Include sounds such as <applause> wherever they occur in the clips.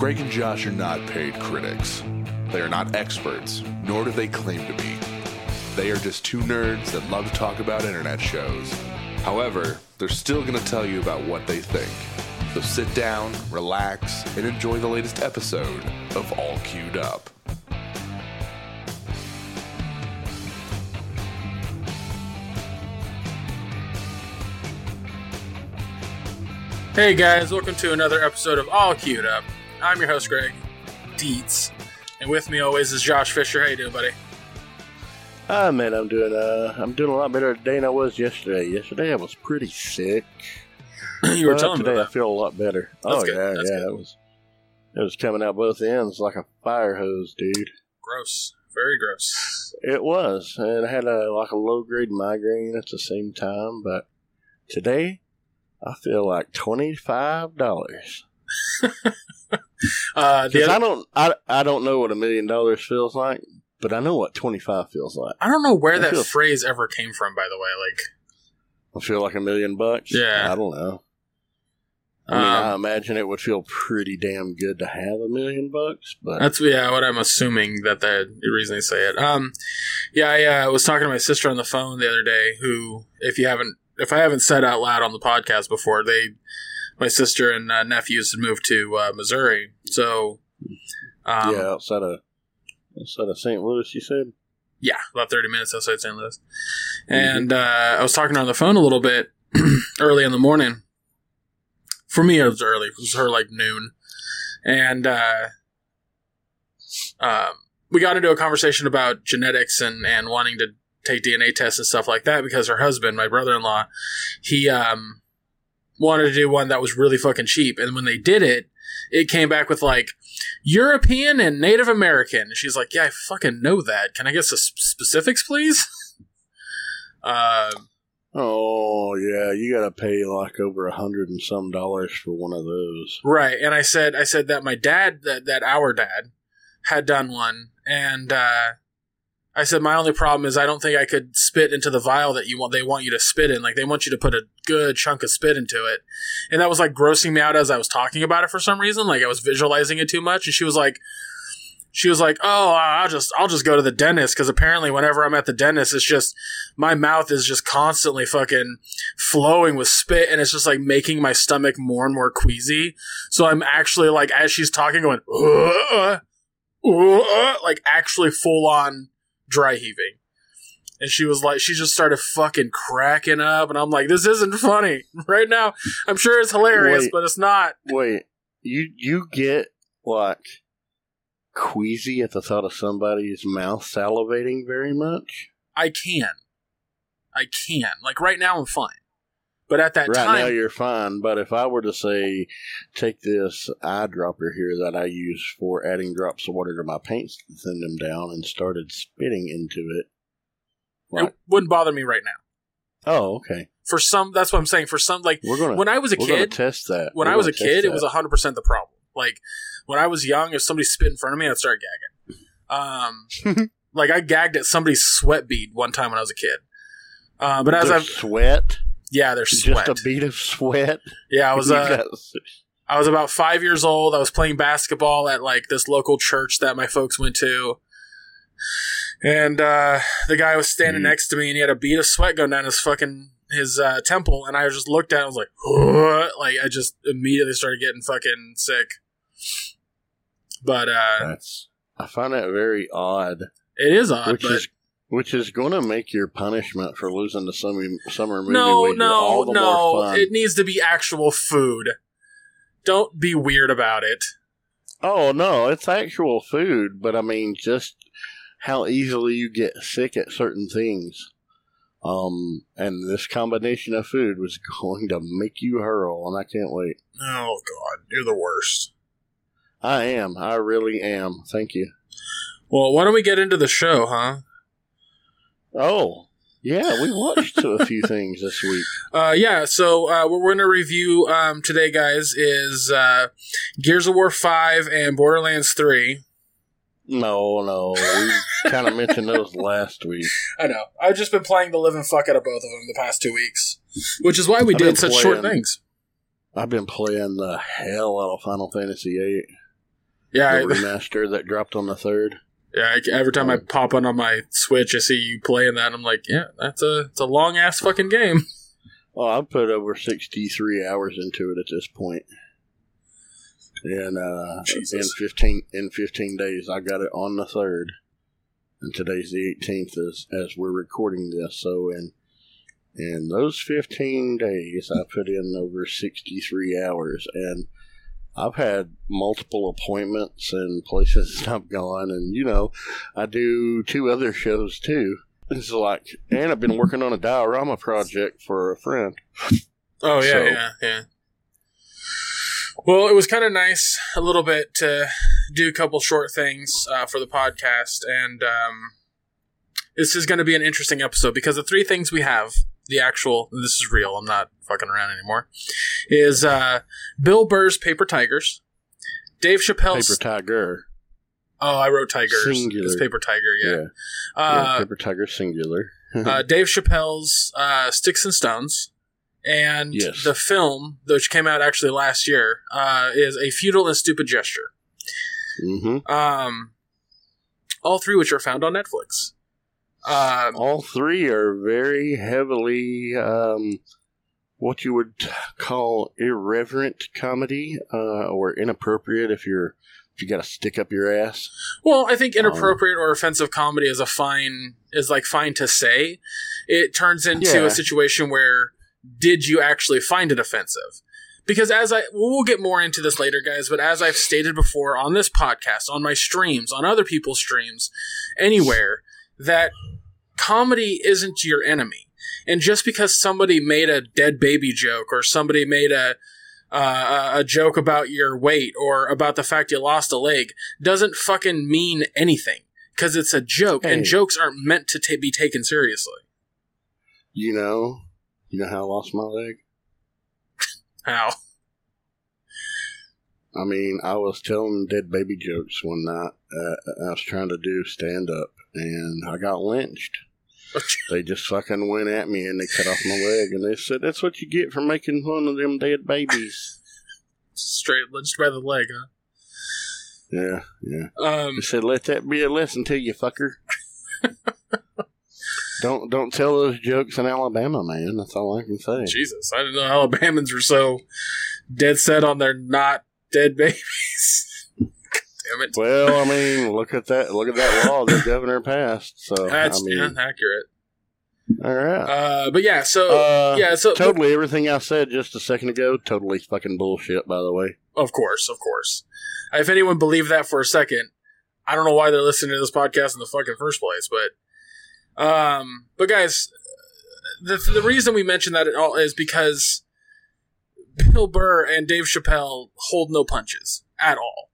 Greg and Josh are not paid critics. They are not experts, nor do they claim to be. They are just two nerds that love to talk about internet shows. However, they're still going to tell you about what they think. So sit down, relax, and enjoy the latest episode of All Queued Up. Hey guys, welcome to another episode of All Queued Up. I'm your host Greg Dietz, and with me always is Josh Fisher. How you doing, buddy? Ah, man, I'm doing uh, I'm doing a lot better today than I was yesterday. Yesterday I was pretty sick. <clears throat> you were telling me today I feel a lot better. That's oh good, yeah, that's yeah, good. it was it was coming out both ends like a fire hose, dude. Gross, very gross. It was, and I had a like a low grade migraine at the same time. But today, I feel like twenty five dollars <laughs> Uh, because I don't I, I don't know what a million dollars feels like, but I know what twenty five feels like. I don't know where I that feel- phrase ever came from. By the way, like I feel like a million bucks. Yeah. I don't know. I mean, I um, imagine it would feel pretty damn good to have a million bucks, but That's yeah, what I'm assuming that the reason they say it. Um, yeah, I uh, was talking to my sister on the phone the other day. Who, if you haven't, if I haven't said out loud on the podcast before, they, my sister and uh, nephews had moved to uh, Missouri. So, um, yeah, outside of outside of St. Louis, you said. yeah, about 30 minutes outside St. Louis. And uh, I was talking on the phone a little bit <clears throat> early in the morning. For me, it was early. It was her like noon. And uh, um, we got into a conversation about genetics and, and wanting to take DNA tests and stuff like that because her husband, my brother in law, he um, wanted to do one that was really fucking cheap. And when they did it, it came back with like European and Native American. And she's like, "Yeah, I fucking know that. Can I get some specifics, please?" <laughs> Um, Oh yeah, you got to pay like over a hundred and some dollars for one of those. right. And I said, I said that my dad, that that our dad, had done one, and uh, I said my only problem is I don't think I could spit into the vial that you want. They want you to spit in. Like they want you to put a good chunk of spit into it, and that was like grossing me out as I was talking about it for some reason. Like I was visualizing it too much, and she was like. She was like, "Oh, I'll just I'll just go to the dentist because apparently whenever I'm at the dentist, it's just my mouth is just constantly fucking flowing with spit, and it's just like making my stomach more and more queasy. So I'm actually like, as she's talking, going, "Uh, uh," like actually full on dry heaving. And she was like, she just started fucking cracking up, and I'm like, this isn't funny <laughs> right now. I'm sure it's hilarious, Wait. but it's not. Wait, you you get like queasy at the thought of somebody's mouth salivating very much? I can, I can. Like right now, I'm fine, but at that right time, now you're fine, but if I were to say, take this eyedropper here that I use for adding drops of water to my paints to thin them down and started spitting into it. it wouldn't bother me right now. Oh, okay. For some, that's what I'm saying. For some, like We're gonna when I was a kid, test that. when We're I was a kid, it was hundred percent the problem. Like when I was young, if somebody spit in front of me, I'd start gagging. Um, <laughs> like I gagged at somebody's sweat bead one time when I was a kid. Uh, but as I've sweat, yeah, there's sweat. just a bead of sweat. yeah, I <laughs> was uh, I was about five years old. I was playing basketball at like this local church that my folks went to. And uh, the guy was standing Mm. next to me and he had a bead of sweat going down his fucking his uh, temple and I just looked at it and was like, "What?" like I just immediately started getting fucking sick. But uh, That's I find that very odd, it is odd. which but is which is going to make your punishment for losing the summer summer movie no, wager no, all the no. more fun. It needs to be actual food. Don't be weird about it. oh no, it's actual food, but I mean just how easily you get sick at certain things. Um, and this combination of food was <laughs> going to make you hurl, and I can't wait. Oh God, you're the worst. I am. I really am. Thank you. Well, why don't we get into the show, huh? Oh, yeah, we watched a few things this week. <laughs> Uh, yeah, so uh, what we're going to review um, today, guys, is uh, Gears of War 5 and Borderlands 3. No, no, we kind of <laughs> mentioned those last week. I know. I've just been playing the living fuck out of both of them the past two weeks, which is why we I've did such short things. I've been playing the hell out of Final Fantasy VIII. Yeah, the I, remaster that dropped on the third. Yeah. I, every time I pop on on my Switch, I see you playing that. and I'm like, yeah, that's a it's a long ass fucking game. <laughs> Oh, I've put over sixty three hours into it at this point. And uh, in fifteen in fifteen days, I got it on the third, and today's the eighteenth as as we're recording this. So in in those fifteen days, I put in over sixty three hours, and I've had multiple appointments and places <laughs> I've gone, and you know, I do two other shows too. It's like, and I've been working on a diorama project for a friend. Oh yeah, So- yeah, yeah. Well, it was kind of nice a little bit to do a couple short things uh, for the podcast, and um, this is going to be an interesting episode because the three things we have, the actual, this is real. I'm not fucking around anymore. Is uh, Bill Burr's Paper Tigers, Dave Chappelle's. Paper Tiger. oh, I wrote Tigers. Singular. It's Paper Tiger. Yeah. Yeah. yeah, Uh, Paper Tiger singular. <laughs> uh, Dave Chappelle's uh, Sticks and Stones, and Yes. the film, which came out actually last year, uh, is a futile and stupid gesture. hmm Um, all three which are found on Netflix. Um, All three are very heavily um, what you would call irreverent comedy, uh, or inappropriate if you're if you got to stick up your ass. well, I think inappropriate or offensive comedy is a fine is like fine to say. It turns into Yeah. a situation where did you actually find it offensive? Because as I we'll get more into this later, guys, but as I've stated before on this podcast, on my streams, on other people's streams, anywhere, that comedy isn't your enemy. And just because somebody made a dead baby joke or somebody made a uh, a joke about your weight or about the fact you lost a leg doesn't fucking mean anything because it's a joke and jokes aren't meant to ta- be taken seriously. You know, you know how I lost my leg. How? I mean, I was telling dead baby jokes one night. Uh, I was trying to do stand up, and I got lynched. They just fucking went at me and they cut off my leg, and they said, "That's what you get for making fun of them dead babies." <laughs> Straight lynched by the leg, huh? Yeah, yeah. Um, They said, "Let that be a lesson to you, fucker." <laughs> don't don't tell those jokes in Alabama, man. That's all I can say. Jesus, I didn't know Alabamans were so dead set on their not dead babies. Damn it. Well, I mean, look at that. Look at that law the governor passed. So That's I mean, accurate. all right. Uh, but yeah, so Uh, yeah, so totally everything I said just a second ago, totally fucking bullshit. By the way, Of course, of course. If anyone believed that for a second, I don't know why they're listening to this podcast in the fucking first place. But, um, but guys, the the reason we mention that at all is because Bill Burr and Dave Chappelle hold no punches at all,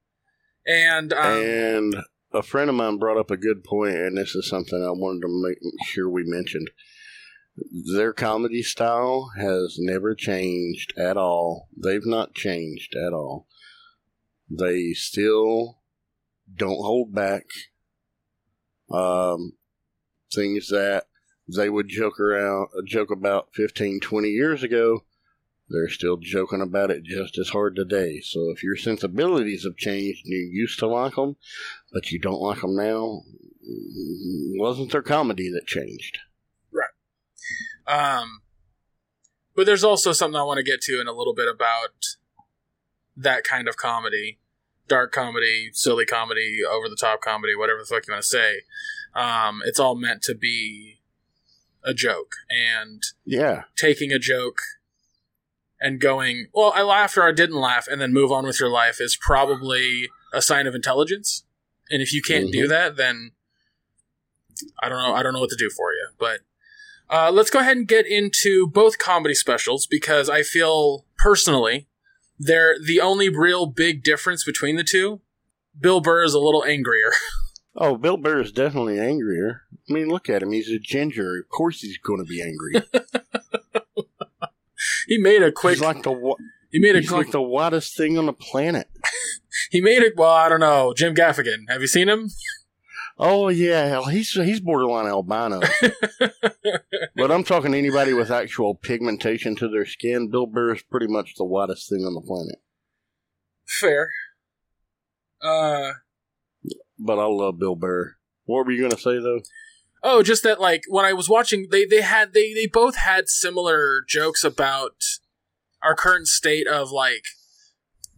and um, and a friend of mine brought up a good point, and this is something I wanted to make sure we mentioned. Their comedy style has never changed at all. They've not changed at all. They still don't hold back. Um, things that they would joke around, joke about 15, 20 years ago, they're still joking about it just as hard today. So if your sensibilities have changed and you used to like them, but you don't like them now, wasn't their comedy that changed. Um, but there's also something I want to get to in a little bit about that kind of comedy, dark comedy, silly comedy, over the top comedy, whatever the fuck you want to say. Um, it's all meant to be a joke, and Yeah, taking a joke and going, well, I laughed or I didn't laugh, and then move on with your life is probably a sign of intelligence. And if you can't do that, then I don't know. I don't know what to do for you. But uh, let's go ahead and get into both comedy specials because I feel personally they're the only real big difference between the two. Bill Burr is a little angrier. <laughs> Oh, Bill Burr is definitely angrier. I mean, look at him. He's a ginger. Of course he's going to be angry. <laughs> he made a quick. he's like the wa- he made a he's quick. like the whitest thing on the planet. <laughs> <laughs> he made it. Well, I don't know. Jim Gaffigan. Have you seen him? Oh yeah, hell, he's he's borderline albino. <laughs> but I'm talking to anybody with actual pigmentation to their skin. Bill Burr is pretty much the whitest thing on the planet. Fair. Uh, But I love Bill Burr. What were you gonna say though? Oh, just that like when I was watching, they they had they they both had similar jokes about our current state of like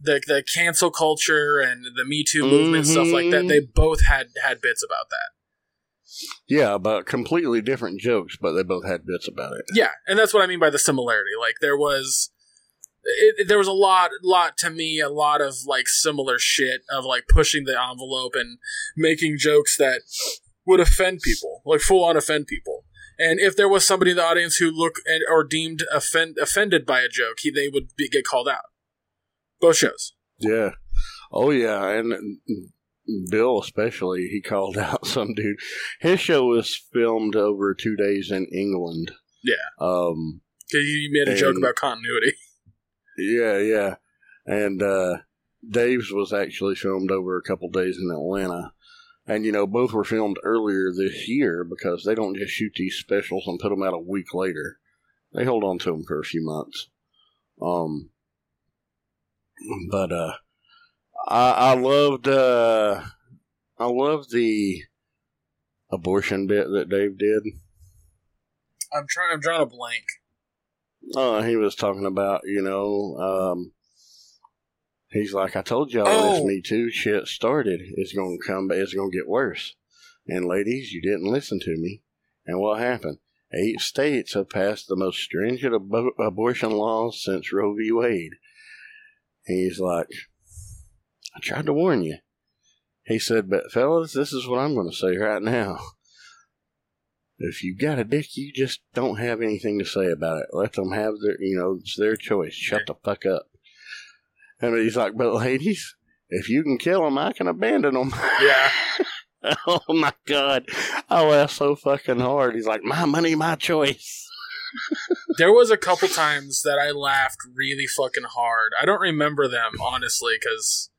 the the cancel culture and the Me Too movement stuff like that. Mhm. They both had had bits about that. Yeah, about completely different jokes, but they both had bits about it. Yeah, and that's what I mean by the similarity. Like there was, it- there was a lot, lot to me, a lot of like similar shit of like pushing the envelope and making jokes that would offend people, like full on offend people. And if there was somebody in the audience who looked and, or deemed offend, offended by a joke, he, they would be, get called out. Both shows. Yeah. Oh yeah, and Bill especially, he called <laughs> out some dude. His show was filmed over two days in England. Yeah. Um. Because you made a joke about continuity. <laughs> Yeah, yeah, and uh, Dave's was actually filmed over a couple days in Atlanta. And you know, both were filmed earlier this year because they don't just shoot these specials and put them out a week later. They hold on to them for a few months. Um, but uh, I, I loved uh, I loved the abortion bit that Dave did. I'm trying. I'm drawing a blank. Uh, he was talking about, you know, um, he's like, I told y'all Oh. this Me Too shit started. It's going to come, it's going to get worse. And ladies, you didn't listen to me. And what happened? Eight states have passed the most stringent abo- abortion laws since Roe v. Wade. He's like, I tried to warn you. He said, but fellas, this is what I'm going to say right now. If you've got a dick, you just don't have anything to say about it. Let them have their, you know, it's their choice. Shut the fuck up. And he's like, but ladies, if you can kill them, I can abandon them. Yeah. <laughs> oh my god, I laughed so fucking hard. He's like, my money, my choice. There was a couple times that I laughed really fucking hard. I don't remember them honestly because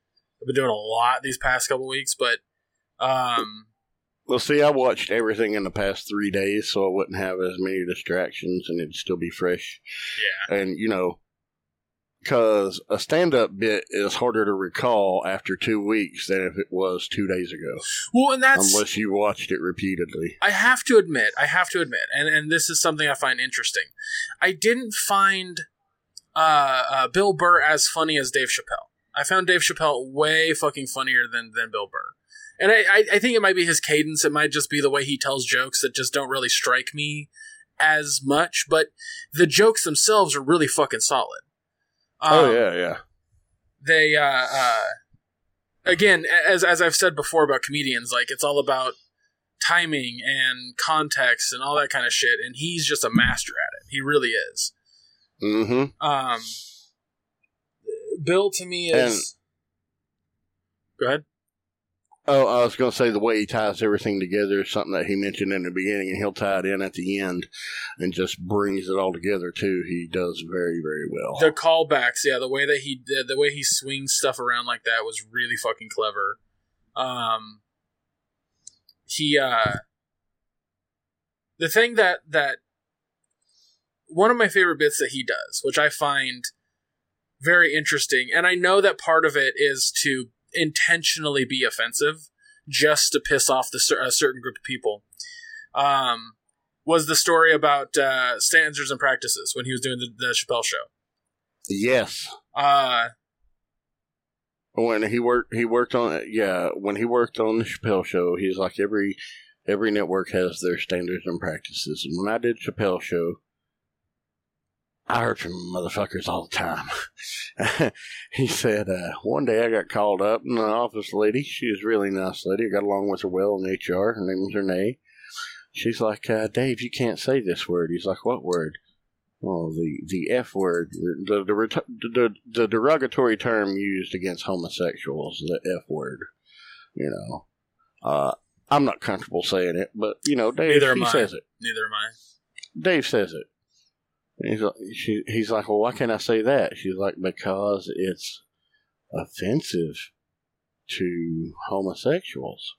I've been doing a lot these past couple weeks, but um, Well, see, I watched everything in the past three days, so I wouldn't have as many distractions, and it'd still be fresh. yeah, And you know, because a stand-up bit is harder to recall after two weeks than if it was two days ago, well, and that's unless you watched it repeatedly. I have to admit, I have to admit, and and this is something I find interesting. I didn't find uh, uh, Bill Burr as funny as Dave Chappelle. I found Dave Chappelle way fucking funnier than than Bill Burr. And I, I, I think it might be his cadence. It might just be the way he tells jokes that just don't really strike me as much. But the jokes themselves are really fucking solid. Oh Um, yeah, yeah. they uh, uh again as as I've said before about comedians like it's all about timing and context and all that kind of shit and he's just a master at it he really is Mm-hmm. um Bill to me is go ahead Oh, I was going to say the way he ties everything together is something that he mentioned in the beginning, and he'll tie it in at the end, and just brings it all together too. He does very, very well. the callbacks yeah the way that he did the way he swings stuff around like that was really fucking clever um he uh the thing that that one of my favorite bits that he does which i find very interesting and i know that part of it is to intentionally be offensive just to piss off the a certain group of people um was the story about uh standards and practices when he was doing the, the chappelle show yes, uh when he worked, he worked on yeah. When he worked on the Chappelle show, he's like every every network has their standards and practices. And when I did Chappelle show, I heard from motherfuckers all the time. <laughs> he said, uh, one day I got called up and the office lady, she was a really nice lady. I got along with her well in HR. Her name was Renee. She's like, uh, Dave, you can't say this word. He's like, what word? Oh, the, the F word, the, the, the, the derogatory term used against homosexuals, the F word. You know, uh, I'm not comfortable saying it, but you know, Dave, Neither he says it. neither am i Dave says it. He's like, she, he's like, well, why can't I say that? She's like, because it's offensive to homosexuals.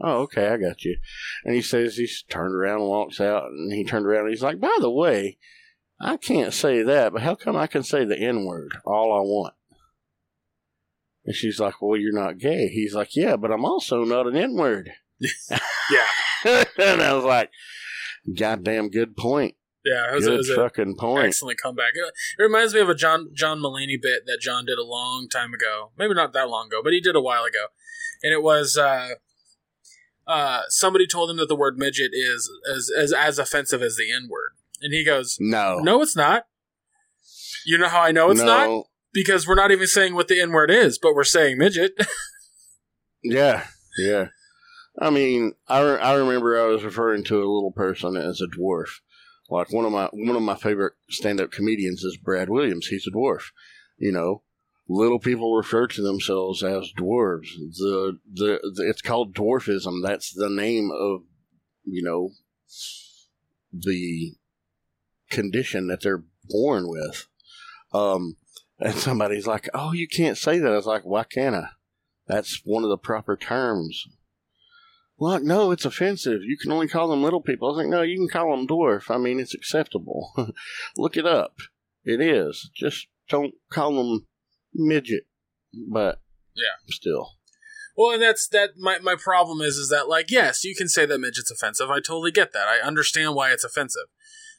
Oh, okay, I got you. And he says he's turned around and walks out, and he turned around and he's like, by the way, I can't say that, but how come I can say the N word all I want? And she's like, Well, you're not gay. He's like, Yeah, but I'm also not an N word. Yeah, <laughs> and I was like, Goddamn good point. Yeah. It was, a- it Good was fucking point. excellent comeback. It, it reminds me of a John John Mulaney bit that John did a long time ago. Maybe not that long ago, but he did a while ago. And it was uh, uh, somebody told him that the word midget is as as, as offensive as the N word, and he goes, No. "No, it's not." You know how I know it's not because we're not even saying what the N word is, but we're saying midget. <laughs> Yeah, yeah. I mean, I, re- I remember I was referring to a little person as a dwarf. Like one of my one of my favorite stand up comedians is Brad Williams. He's a dwarf. You know, little people refer to themselves as dwarves. The, the the it's called dwarfism. That's the name of you know the condition that they're born with. Um, and somebody's like, "Oh, you can't say that." I was like, "Why can't I?" That's one of the proper terms. Like, no, it's offensive. You can only call them little people. I was like, no, you can call them dwarf. I mean, it's acceptable. <laughs> Look it up. It is. Just don't call them midget. But Yeah. still, Well, and that's that. My my problem is is that like yes, you can say that midget's offensive. I totally get that. I understand why it's offensive.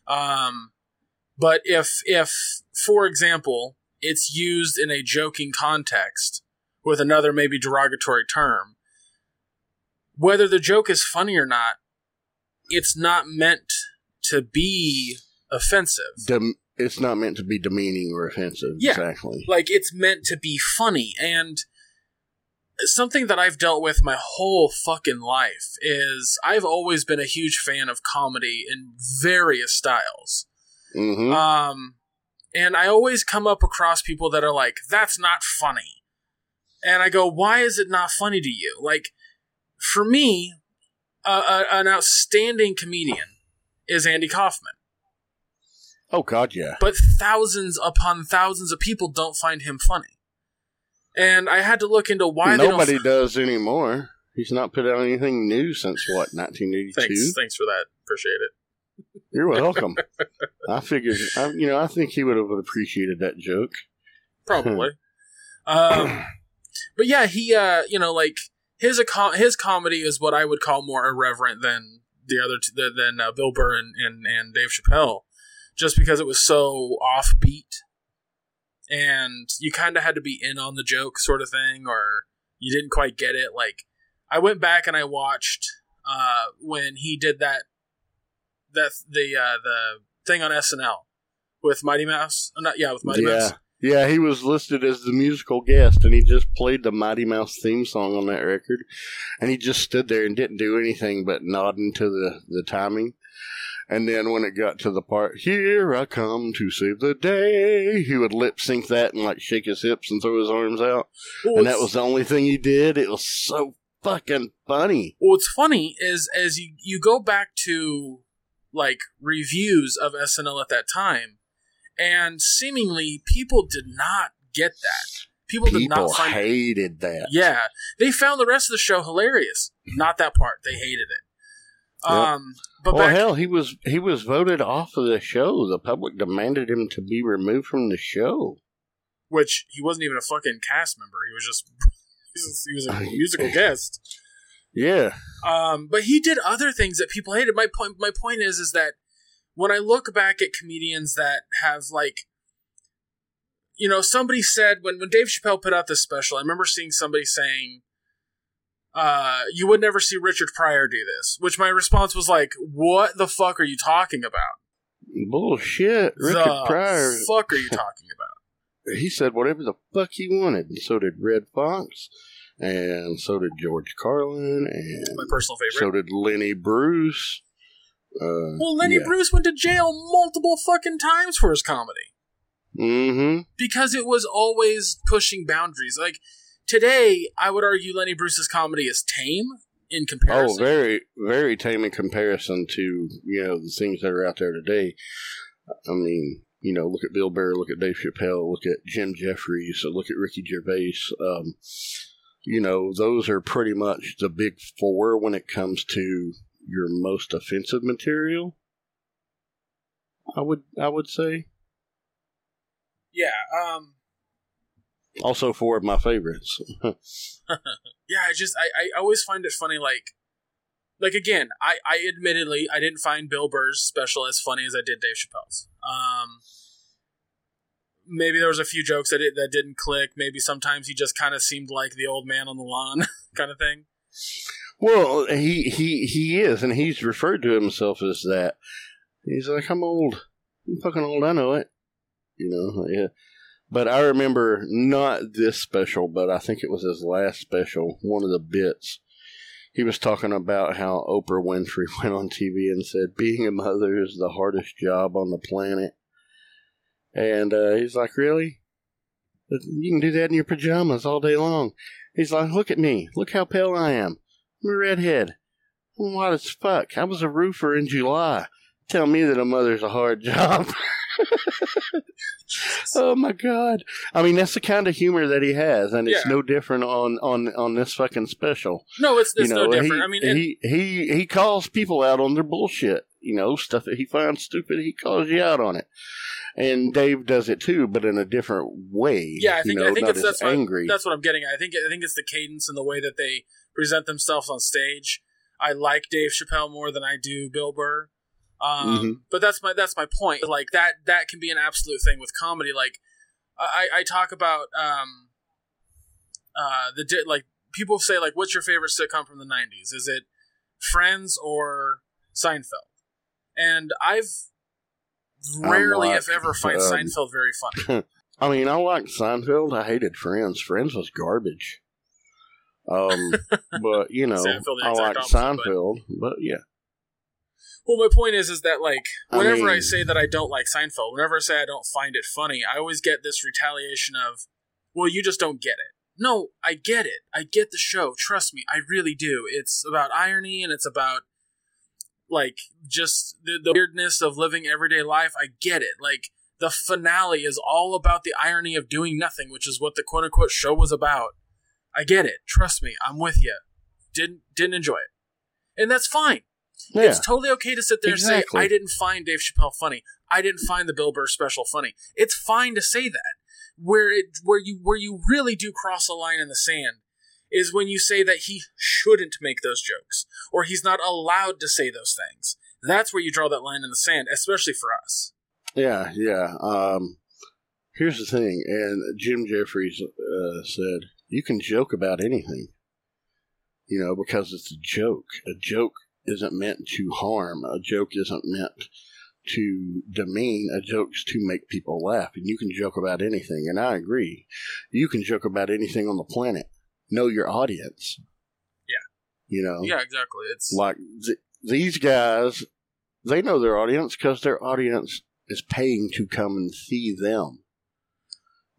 Um, but if if for example it's used in a joking context with another maybe derogatory term, whether the joke is funny or not, it's not meant to be offensive. dem- it's not meant to be demeaning or offensive. Yeah. Exactly. like it's meant to be funny and something that I've dealt with my whole fucking life is I've always been a huge fan of comedy in various styles. hmm Um and I always come up across people that are like that's not funny. And I go why is it not funny to you? Like for me uh, an outstanding comedian is Andy Kaufman. oh, God, yeah. but thousands upon thousands of people don't find him funny. And I had to look into why Nobody does anymore. He's not put out anything new since what, 1982? Thanks, thanks for that. Appreciate it. You're <laughs> welcome. I figured, I, you know, I think he would have appreciated that joke. Probably. <laughs> um, but yeah, he, uh, you know, like his his comedy is what I would call more irreverent than the other t- than- than uh, Bill Burr and, and and Dave Chappelle, just because it was so offbeat, and you kind of had to be in on the joke, sort of thing, or you didn't quite get it. Like I went back and I watched uh, when he did that that the uh, the thing on SNL with Mighty Mouse. Uh, Not yeah, with Mighty yeah. Mouse. Yeah, he was listed as the musical guest, and he just played the Mighty Mouse theme song on that record. And he just stood there and didn't do anything but nodding to the, the timing. And then when it got to the part, here I come to save the day, he would lip sync that and like shake his hips and throw his arms out. Well, And that was the only thing he did. It was so fucking funny. what's funny is as you you go back to like reviews of SNL at that time, and seemingly people did not get that. People, did not find. hated that. yeah, they found the rest of the show hilarious. Not that part. They hated it. Yep. Um, but well, back, hell, he was he was voted off of the show. The public demanded him to be removed from the show. which he wasn't even a fucking cast member. He was just <laughs> he was a <laughs> musical guest. Yeah, Um, but he did other things that people hated. My point, my point is, is that when I look back at comedians that have like, you know, somebody said when when Dave Chappelle put out this special, I remember seeing somebody saying, uh, "You would never see Richard Pryor do this," which my response was like, "What the fuck are you talking about? bullshit. Richard Pryor. What the Pryor. fuck are you talking about?" <laughs> he said whatever the fuck he wanted, and so did Redd Foxx, and so did George Carlin, and My personal favorite. so did Lenny Bruce. Uh, well, Lenny yeah. Bruce went to jail multiple fucking times for his comedy. Mm-hmm. because it was always pushing boundaries. Like today, I would argue Lenny Bruce's comedy is tame in comparison. Oh, very, very tame in comparison to you know the things that are out there today. I mean, you know, look at Bill Burr, look at Dave Chappelle, look at Jim Jefferies, look at Ricky Gervais. Um, you know, those are pretty much the big four when it comes to your most offensive material. I would, I would say. yeah. Um. Also, four of my favorites. <laughs> yeah, I just I, I always find it funny. Like, like again, I I admittedly I didn't find Bill Burr's special as funny as I did Dave Chappelle's. Um, maybe there was a few jokes that it, that didn't click. Maybe sometimes he just kind of seemed like the old man on the lawn <laughs> kind of thing. Well, he he he is, and he's referred to himself as that. He's like, I'm old. I'm fucking old. I know it. You know, yeah. But I remember not this special, but I think it was his last special. One of the bits. He was talking about how Oprah Winfrey <laughs> went on TV and said, "Being a mother is the hardest job on the planet." And uh, he's like, "Really? You can do that in your pajamas all day long." He's like, "Look at me. Look how pale I am. I'm a redhead. I'm white as fuck. I was a roofer in July. Tell me that a mother's a hard job." <laughs> oh my god! I mean, that's the kind of humor that he has, and it's Yeah. no different on on on this fucking special. No, it's, it's you know, no different. He, I mean, he he he calls people out on their bullshit. You know, stuff that he finds stupid, he calls you out on it. And Dave does it too, but in a different way. yeah, I you think know, I think it's that's what, angry. that's what I'm getting. at. I think I think it's the cadence and the way that they present themselves on stage. I like Dave Chappelle more than I do Bill Burr. Um, Mhm. But that's my that's my point. Like that that can be an absolute thing with comedy. Like I, I talk about um, uh, the di- like people say like what's your favorite sitcom from the 90s? Is it Friends or Seinfeld? And I've rarely, like, if ever, find um, Seinfeld very funny. <laughs> I mean, I liked Seinfeld. I hated Friends. Friends was garbage. Um, <laughs> but you know, I like opposite, but- Seinfeld. But yeah, Well, my point is, is that like whenever I, mean- say that I don't like Seinfeld, whenever I say I don't find it funny, I always get this retaliation of, "Well, you just don't get it." No, I get it. I get the show. Trust me, I really do. It's about irony and it's about like just the, the weirdness of living everyday life. I get it. Like the finale is all about the irony of doing nothing, which is what the quote unquote show was about. I get it. Trust me, I'm with you. Didn't didn't enjoy it, and that's fine. yeah. It's totally okay to sit there and say, I didn't find Dave Chappelle funny. I didn't find the Bill Burr special funny. It's fine to say that. Where it where you where you really do cross a line in the sand is when you say that he shouldn't make those jokes or he's not allowed to say those things. That's where you draw that line in the sand, especially for us. Yeah, yeah. Um, here's the thing, and Jim Jefferies uh, said you can joke about anything, you know, because it's a joke. A joke isn't meant to harm. A joke isn't meant to demean. A joke's to make people laugh, and you can joke about anything. And I agree, you can joke about anything on the planet. Know your audience. Yeah. You know. Yeah, exactly. It's Like th- these guys, they know their audience because their audience is paying to come and see them.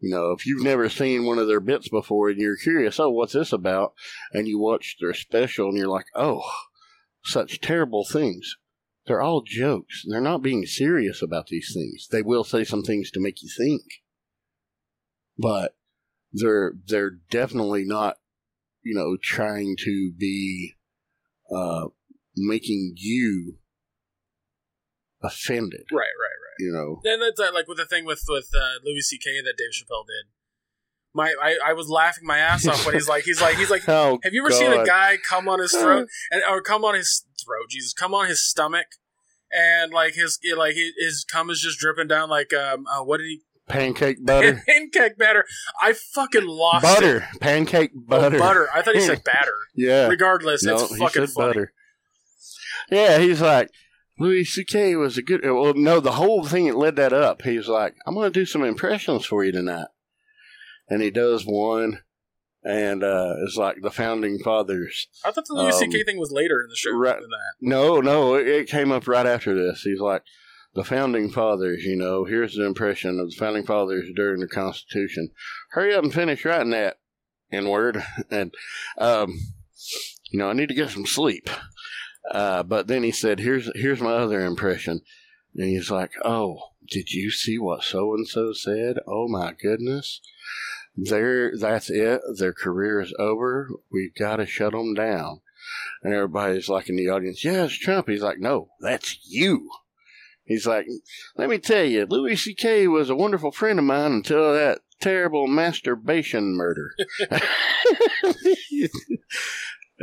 You know, if you've never seen one of their bits before and you're curious, oh, what's this about? And you watch their special and you're like, oh, such terrible things. They're all jokes. They're not being serious about these things. They will say some things to make you think, but they're they're definitely not, you know, trying to be uh, making you offended. right, right, right. You know, Then that's uh, like with the thing with with uh, Louis C.K. that Dave Chappelle did. My I, I was laughing my ass off when he's like he's like he's like <laughs> oh, Have you ever seen a guy come on his throat and or come on his throat? Jesus, come on his stomach, and like his like his, cum is just dripping down like um uh, what did he <laughs> pancake butter? <laughs> pancake batter? I fucking lost butter, pancake butter, Oh, butter. I thought he said batter. Yeah, Regardless, no, it's fucking funny. butter. Yeah, he's like Louis C.K. was a good. Well, no, the whole thing that led that up. He was like, "I'm going to do some impressions for you tonight," and he does one, and uh, it's like the founding fathers. I thought the Louis Um, C.K. thing was later in the show right. than that. No, no, it, it came up right after this. He's like, the founding fathers, you know, here's the impression of the founding fathers during the Constitution. Hurry up and finish writing that in word. <laughs> And, um, you know, I need to get some sleep. Uh, but then he said, here's, here's my other impression. And he's like, oh, did you see what so and so said? Oh my goodness. There, that's it. Their career is over. We've got to shut them down. And everybody's like in the audience, yeah, it's Trump. He's like, no, that's you. He's like, let me tell you, Louis C.K. was a wonderful friend of mine until that terrible masturbation murder. <laughs> <laughs>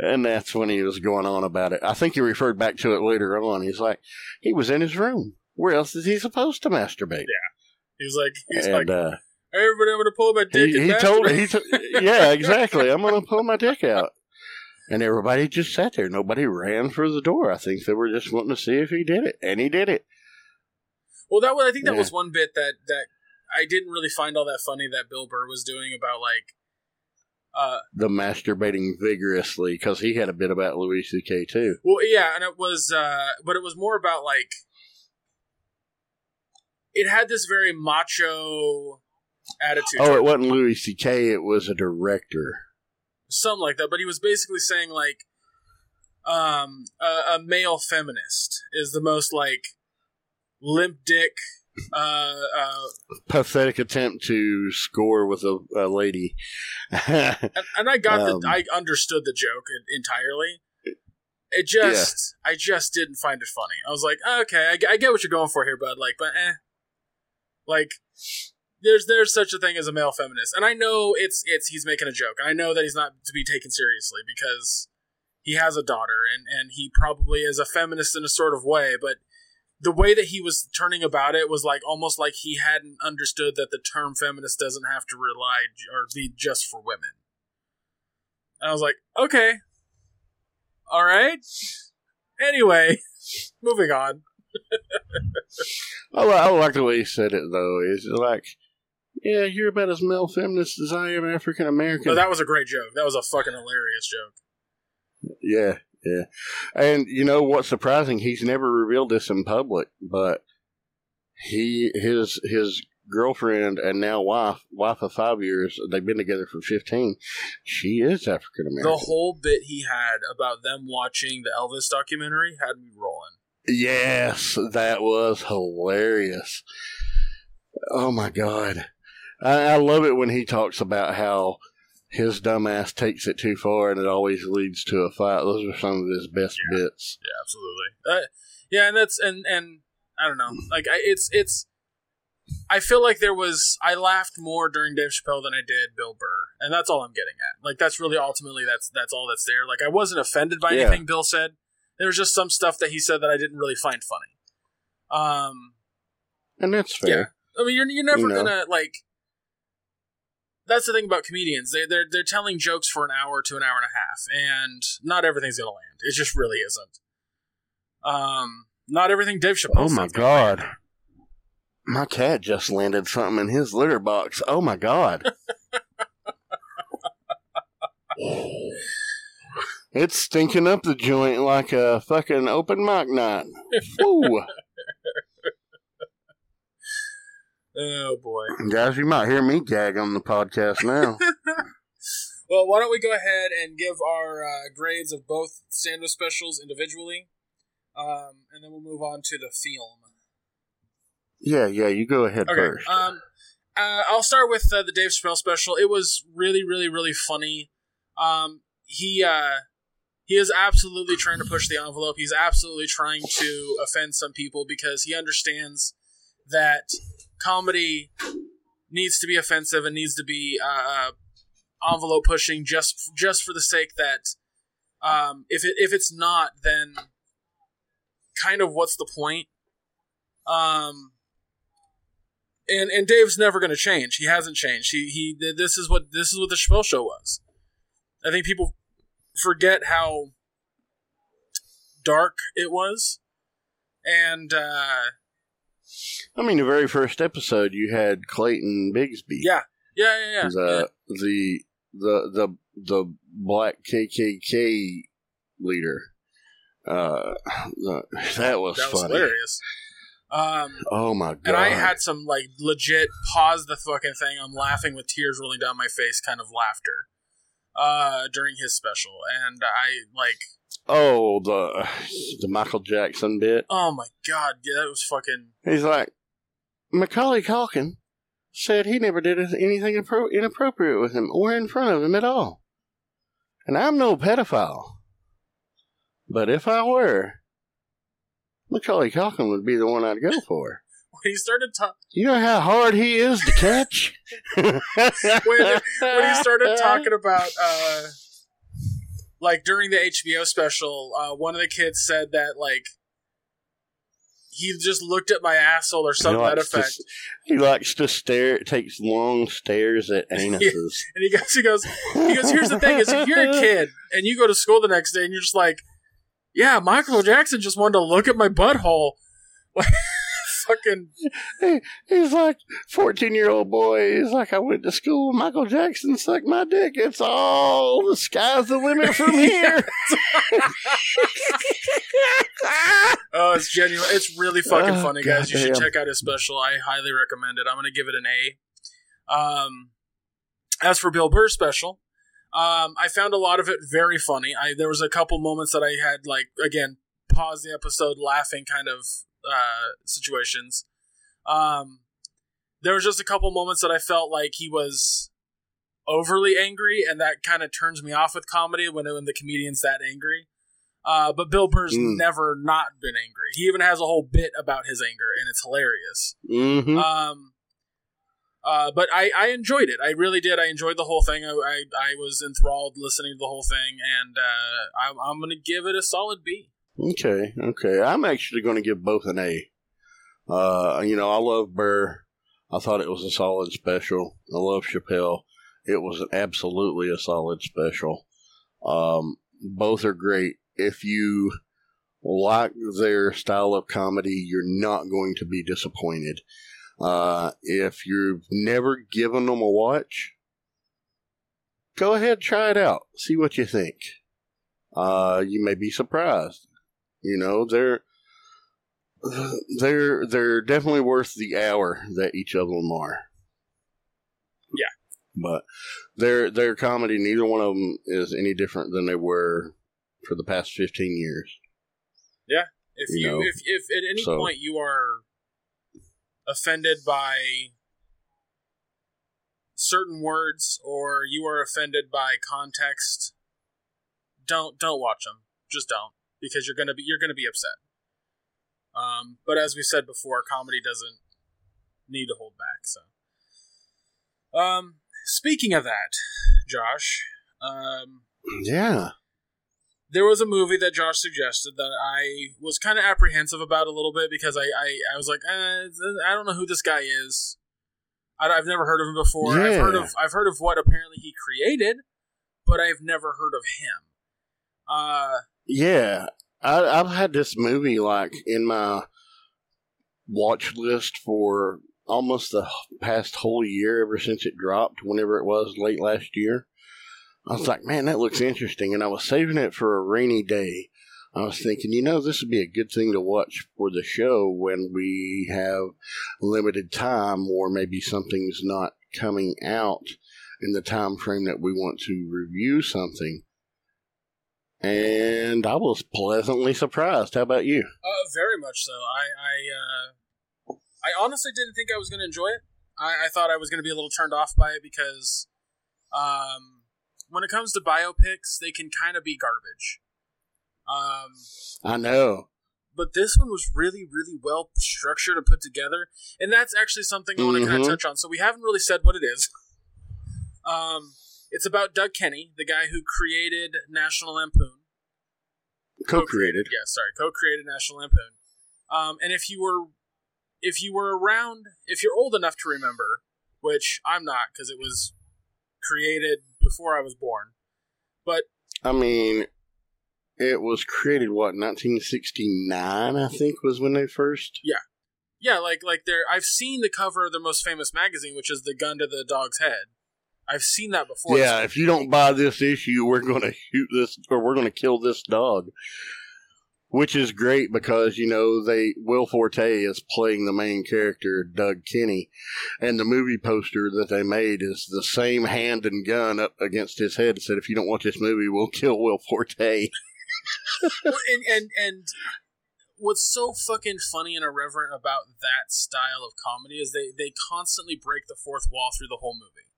and that's when he was going on about it. I think he referred back to it later on. He's like, he was in his room. Where else is he supposed to masturbate? Yeah. He's like, he's and like, uh, everybody, I'm gonna pull my dick. he, he told masturbate." he t- yeah exactly. I'm gonna pull my dick out, and everybody just sat there. Nobody ran for the door. I think they were just wanting to see if he did it, and he did it. Well, that was, I think that Yeah. was one bit that that I didn't really find all that funny that Bill Burr was doing about like, uh, The masturbating vigorously because he had a bit about Louis C.K. too. well, yeah, and it was, uh, but it was more about like, it had this very macho attitude, Oh, it wasn't Louis C.K. It was a director. something like that. But he was basically saying like, um, a, a male feminist is the most like limp dick, uh, uh, Pathetic attempt to score with a, a lady. <laughs> and, and I got Um, the, I understood the joke entirely. It just, I just didn't find it funny. I was like, okay, I, get- I get what you're going for here, bud. Like, but eh, like, there's there's such a thing as a male feminist, and I know it's it's he's making a joke, and I know that he's not to be taken seriously because he has a daughter, and and he probably is a feminist in a sort of way, but the way that he was turning about it was like almost like he hadn't understood that the term feminist doesn't have to rely or be just for women. And I was like, okay, all right. Anyway, <laughs> moving on. I, I like the way he said it though. He's like, "Yeah, you're about as male feminist as I am African No, American." that was a great joke. That was a fucking hilarious joke. yeah, yeah. And you know what's surprising? He's never revealed this in public, but he his his girlfriend and now wife wife of five years. They've been together for fifteen. She is African american The whole bit he had about them watching the Elvis documentary had me rolling. Yes, that was hilarious. Oh my god. I, I love it when he talks about how his dumbass takes it too far and it always leads to a fight. Those are some of his best bits. Yeah, absolutely. Uh, yeah, and that's and and I don't know. Like I, it's it's. I feel like there was I laughed more during Dave Chappelle than I did Bill Burr, and that's all I'm getting at. Like that's really ultimately that's that's all that's there. Like I wasn't offended by Yeah. anything Bill said. There was just some stuff that he said that I didn't really find funny. Um, And that's fair. I mean, you're you're never You know. gonna like. That's the thing about comedians. They they're they're telling jokes for an hour to an hour and a half, and not everything's gonna land. It just really isn't. Um, not everything Dave Chappelle. Oh my land. god. My cat just landed something in his litter box. Oh my god. <laughs> it's stinking up the joint like a fucking open mic night. Woo. <laughs> Oh boy. Guys, you might hear me gag on the podcast now. <laughs> Well, why don't we go ahead and give our uh, grades of both stand-up specials individually, um, and then we'll move on to the film. yeah, yeah, you go ahead Okay. first. Um, uh, I'll start with uh, the Dave Chappelle special. It was really, really, really funny. Um, he uh, he is absolutely trying to push the envelope. He's absolutely trying to offend some people because he understands that comedy needs to be offensive and needs to be uh, envelope pushing just just for the sake that um, if it if it's not, then kind of what's the point? Um, and and Dave's never going to change. He hasn't changed. He he. This is what this is what the Chappelle Show was. I think people forget how dark it was, and uh, I mean, the very first episode, you had Clayton Bigsby. yeah, yeah, yeah, yeah. the the the the the black KKK leader. Uh, the, that was that was funny. hilarious. Um, Oh my god! and I had some like legit pause the fucking thing. I'm laughing with tears rolling down my face, kind of laughter. Uh, during his special, and I like, oh the the Michael Jackson bit. oh my god, yeah, that was fucking. He's like Macaulay Culkin said he never did anything appro- inappropriate with him or in front of him at all, and I'm no pedophile. But if I were, Macaulay Culkin would be the one I'd go for. <laughs> when he started talking You know how hard he is to catch? <laughs> when, when he started talking about uh like during the HBO special, uh one of the kids said that like he just looked at my asshole or something that likes to- effect. he likes to stare, takes long stares at <laughs> anuses. And he goes he goes he goes, Here's the thing is if you're a <laughs> kid and you go to school the next day and you're just like, Yeah, Michael Jackson just wanted to look at my butthole. <laughs> Fucking He- he's like 14 year old boy. He's like, I went to school. Michael Jackson sucked my dick. It's all the sky's the limit from <laughs> here. <laughs> Oh, it's genuine. It's really fucking Oh, funny, guys. You should check out his special. I highly recommend it. I'm going to give it an A. Um, as for Bill Burr's special, um, I found a lot of it very funny. I there was a couple moments that I had like again pause the episode laughing kind of uh, situations. Um, there was just a couple moments that I felt like he was overly angry, and that kind of turns me off with comedy when when the comedian's that angry. Uh, but Bill Burr's Mm. never not been angry. He even has a whole bit about his anger, and it's hilarious. hmm Um, uh, but I, I enjoyed it. I really did. I enjoyed the whole thing. I, I, I was enthralled listening to the whole thing, and uh, I'm, I'm going to give it a solid B. Okay, okay. I'm actually going to give both an A. Uh, you know, I love Burr. I thought it was a solid special. I love Chappelle. It was absolutely a solid special. Um, both are great. If you like their style of comedy, you're not going to be disappointed. Uh, if you've never given them a watch, go ahead, try it out. See what you think. Uh, you may be surprised. You know, they're they're they're definitely worth the hour that each of them are. Yeah. but their their comedy, neither one of them is any different than they were for the past fifteen years. Yeah, if You you, know, if, if at any so- point you are offended by certain words or you are offended by context, don't don't watch them. Just don't because you're gonna be you're gonna be upset. Um, but as we said before, comedy doesn't need to hold back. So, um, speaking of that, Josh, um, Yeah, there was a movie that Josh suggested that I was kind of apprehensive about a little bit because I I, I was like eh, I don't know who this guy is. I, have never heard of him before. I've heard Yeah. of I've heard of what apparently he created, but I've never heard of him. Uh, yeah. I, I've had this movie like in my watch list for almost the past whole year ever since it dropped. Whenever it was late last year, I was like, man, that looks interesting, and I was saving it for a rainy day. I was thinking, you know, this would be a good thing to watch for the show when we have limited time, or maybe something's not coming out in the time frame that we want to review something. And I was pleasantly surprised. How about you? uh, very much so. I I uh, I honestly didn't think I was going to enjoy it. I, I thought I was going to be a little turned off by it because, um, when it comes to biopics, they can kind of be garbage. Um, I know. but this one was really, really well structured and put together, and that's actually something I want to kind Mhm. of touch on. So we haven't really said what it is. <laughs> Um, it's about Doug Kenney, the guy who created National Lampoon. Co-created. Yeah, sorry, co-created National Lampoon. Um, and if you were, if you were around, if you're old enough to remember, which I'm not because it was created before I was born, but I mean, it was created what 1969, I think, was when they first. yeah, Yeah, like like there, I've seen the cover of their most famous magazine, which is the gun to the dog's head. I've seen that before. Yeah, if you don't buy this issue, we're going to shoot this, or we're going to kill this dog. Which is great because you know they Will Forte is playing the main character Doug Kenney, and the movie poster that they made is the same hand and gun up against his head. It said, "If you don't watch this movie, we'll kill Will Forte." <laughs> Well, and and and what's so fucking funny and irreverent about that style of comedy is they they constantly break the fourth wall through the whole movie.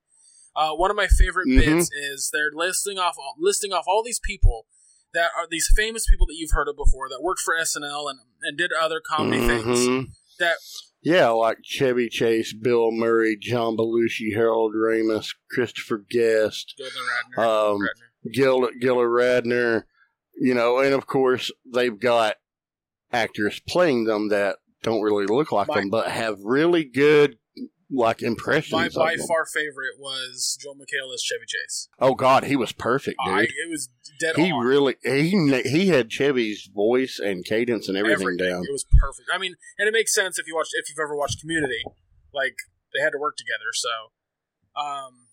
Uh, one of my favorite Mhm. bits is they're listing off all, listing off all these people that are these famous people that you've heard of before that worked for SNL and and did other comedy things Mhm. that Yeah, like Chevy Chase, Bill Murray, John Belushi, Harold Ramis, Christopher Guest, Gilda Radner. um, Radner. Gil Giller Radner, you know, and of course they've got actors playing them that don't really look like My- them, but have really good like impressions. My by far favorite was Joel McHale as Chevy Chase. Oh God, he was perfect, dude. I, it was dead he on. really he he had Chevy's voice and cadence and everything, down. It was perfect. I mean, and it makes sense if you watch if you've ever watched Community. Like they had to work together. So, um,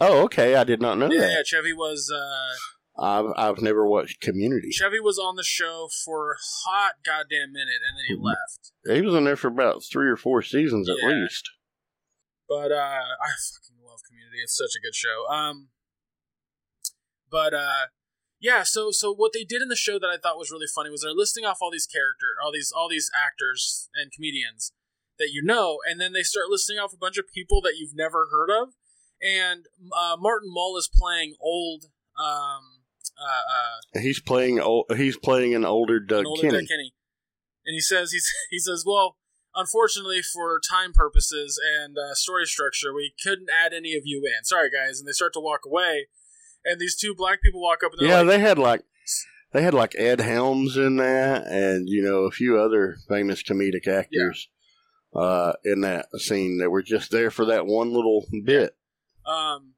Oh, okay, I did not know yeah, that. yeah, Chevy was uh, I've I've never watched Community. Chevy was on the show for a hot goddamn minute, and then he Mhm. left. He was in there for about three or four seasons at least. But uh, I fucking love Community. It's such a good show. Um, but uh, yeah. So so what they did in the show that I thought was really funny was they're listing off all these character, all these all these actors and comedians that you know, and then they start listing off a bunch of people that you've never heard of. And uh, Martin Mull is playing old. Um, uh, uh, He's playing he's playing an older Doug an older Kenney. Doug Kenney. And he says he's <laughs> he says, well, unfortunately for time purposes and uh, story structure, we couldn't add any of you in. Sorry, guys. And they start to walk away, and these two black people walk up and Yeah, like, they had like they had like Ed Helms in that, and you know a few other famous comedic actors uh, in that scene that were just there for that one little bit. um.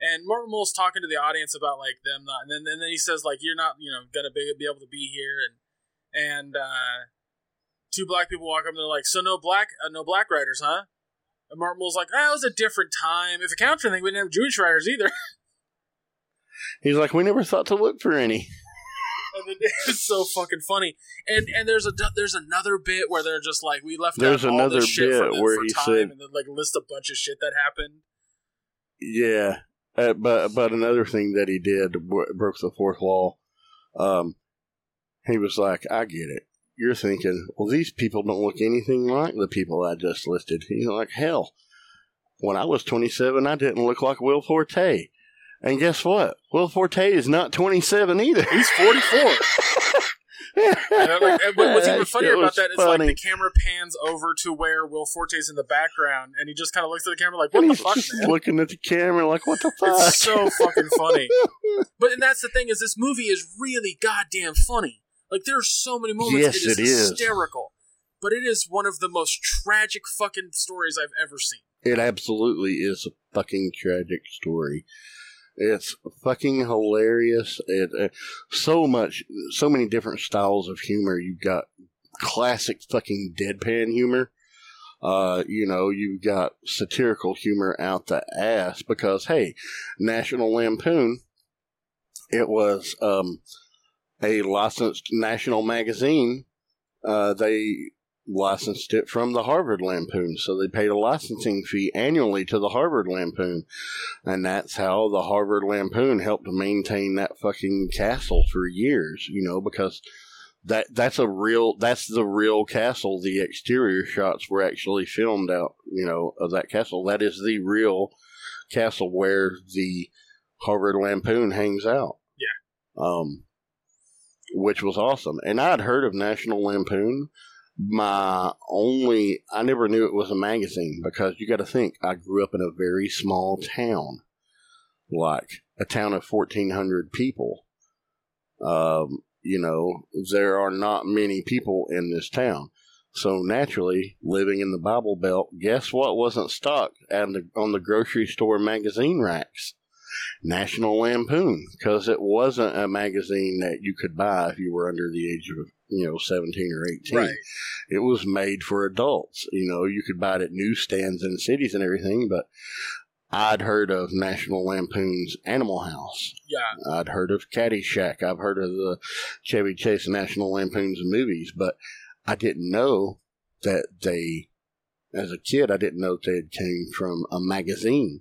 And Martin Mull's talking to the audience about like them not, and then and then he says like you're not you know gonna be, be able to be here, and and uh, two black people walk up and they're like, so no black uh, no black writers, huh? And Martin Mull's like, oh, it was a different time. If it counts for anything, we didn't have Jewish writers either. <laughs> He's like, we never thought to look for any. And it- <laughs> it's so fucking funny. And and there's a there's another bit where they're just like we left There's out all another bit where for he time said- and then like list a bunch of shit that happened. Yeah, uh, but but another thing that he did broke the fourth wall. Um, he was like, "I get it. You're thinking, well, these people don't look anything like the people I just listed." He's like, "Hell, when I was 27, I didn't look like Will Forte." And guess what? Will Forte is not 27 either. He's 44. <laughs> And I'm like, and what's even funnier about that is like the camera pans over to where Will Forte's in the background, and he just kind of looks at the camera like, "What the fuck, man?" looking at the camera like, "What the fuck?" It's so fucking funny. <laughs> But and that's the thing is this movie is really goddamn funny. Like there's so many moments. Yes, it is it is. hysterical. But it is one of the most tragic fucking stories I've ever seen. It absolutely is a fucking tragic story. It's fucking hilarious. It uh, so much, so many different styles of humor. You've got classic fucking deadpan humor. Uh, you know, you've got satirical humor out the ass because hey, National Lampoon. It was um, a licensed national magazine. Uh, they licensed it from the Harvard Lampoon. So they paid a licensing fee annually to the Harvard Lampoon. And that's how the Harvard Lampoon helped maintain that fucking castle for years, you know, because that that's a real that's the real castle. The exterior shots were actually filmed out, you know, of that castle. That is the real castle where the Harvard Lampoon hangs out. Yeah. Um which was awesome. And I'd heard of National Lampoon my only I never knew it was a magazine because you got to think I grew up in a very small town, like a town of fourteen hundred people. Um, you know, there are not many people in this town, so naturally, living in the Bible Belt, guess what wasn't stocked the on the grocery store magazine racks? National Lampoon, because it wasn't a magazine that you could buy if you were under the age of you know seventeen or eighteen Right. it was made for adults. You know, you could buy it at newsstands in cities and everything, but I'd heard of National Lampoon's Animal House. Yeah. I'd heard of Caddyshack. I've heard of the Chevy Chase National Lampoon's movies, but I didn't know that they, as a kid, I didn't know that they had came from a magazine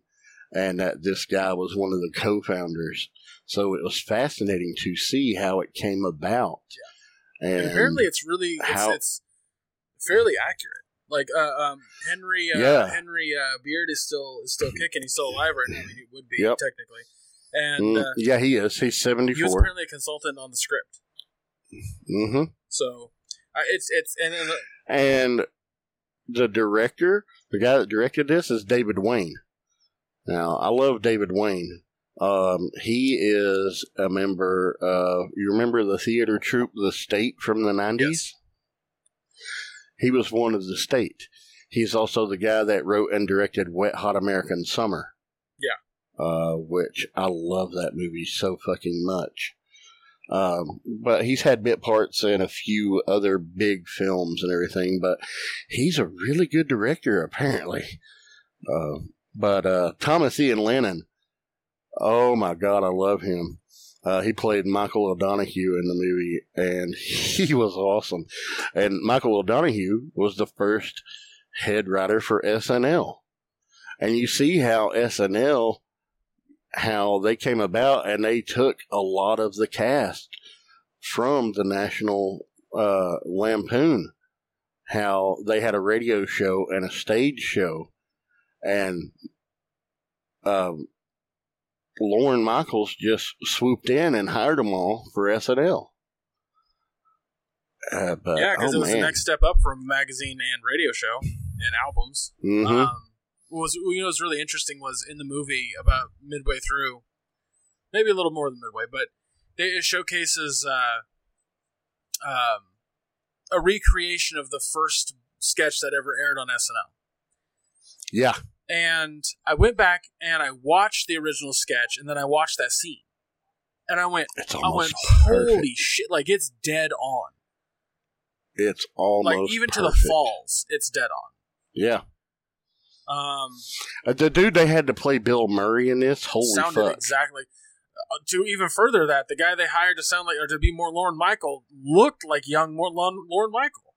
and that this guy was one of the co-founders. So it was fascinating to see how it came about. And And, apparently, it's really it's, how- it's fairly accurate. Like uh, um, Henry uh, Yeah. Henry uh, Beard is still is still kicking. He's still alive right now. I mean, he would be Yep. technically. And Mm, uh, yeah, he is. He's seventy four. he was apparently a consultant on the script. hmm So uh, it's it's and, and uh, And the director, the guy that directed this, is David Wain. Now, I love David Wain. Um, he is a member of, you remember the theater troupe, The State from the 90s? Yes. He was one of the State. He's also the guy that wrote and directed Wet Hot American Summer. Yeah. Uh, which I love that movie so fucking much. Um, but he's had bit parts in a few other big films and everything, but he's a really good director, apparently. Uh, but uh, Thomas Ian Lennon, oh my god, I love him. Uh, he played Michael O'Donoghue in the movie, and <laughs> he was awesome. And Michael O'Donoghue was the first head writer for SNL. And you see how SNL, how they came about, and they took a lot of the cast from the National uh, Lampoon. How they had a radio show and a stage show, and um, Lorne Michaels just swooped in and hired them all for SNL. Uh, but, yeah, because oh, it was man. the next step up from magazine and radio show and albums. Mhm. Um, what was you know was really interesting was in the movie about midway through, maybe a little more than midway, but they, it showcases uh, um, a recreation of the first sketch that ever aired on SNL. yeah, And I went back and I watched the original sketch, and then I watched that scene, and I went, I went, perfect. holy shit! Like it's dead on. It's almost like even to the falls, it's dead on. Yeah, Um, Uh, the dude they had to play Bill Murray in this. Holy sounded fuck! exactly. Uh, to even further that, the guy they hired to sound like or to be more Lorne Michael looked like young more Lorne, Lorne Michael.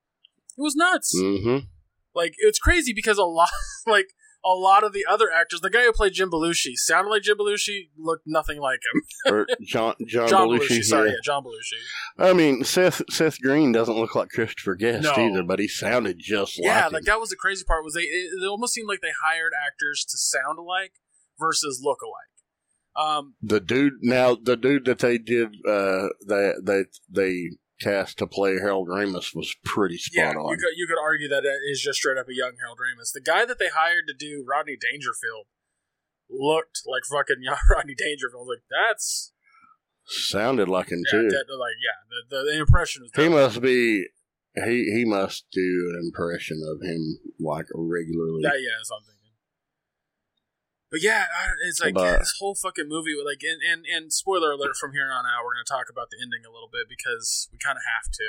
It was nuts. Mm-hmm. Like it's crazy because a lot, <laughs> like a lot of the other actors, the guy who played Jim Belushi sounded like Jim Belushi, looked nothing like him. <laughs> or John John, John Belushi. Belushi, sorry, yeah. yeah, John Belushi. I mean Seth Seth Green doesn't look like Christopher Guest No. either, but he sounded just Yeah, like him. that was the crazy part. Was they? It, it almost seemed like they hired actors to sound alike versus look alike. Um, the dude now the dude that they did uh that they they cast to play Harold Ramis was pretty spot yeah, on. you could you could argue that it is just straight up a young Harold Ramis. The guy that they hired to do Rodney Dangerfield looked like fucking <laughs> young Rodney Dangerfield. I was like, that's Sounded like him yeah, too. that- like yeah, the, the, impression was. He must be he he must do an impression of him like regularly. That yeah, I'm thinking. But yeah, it's like But- this whole fucking movie. Like, and, and and spoiler alert from here on out, we're gonna talk about the ending a little bit because we kind of have to,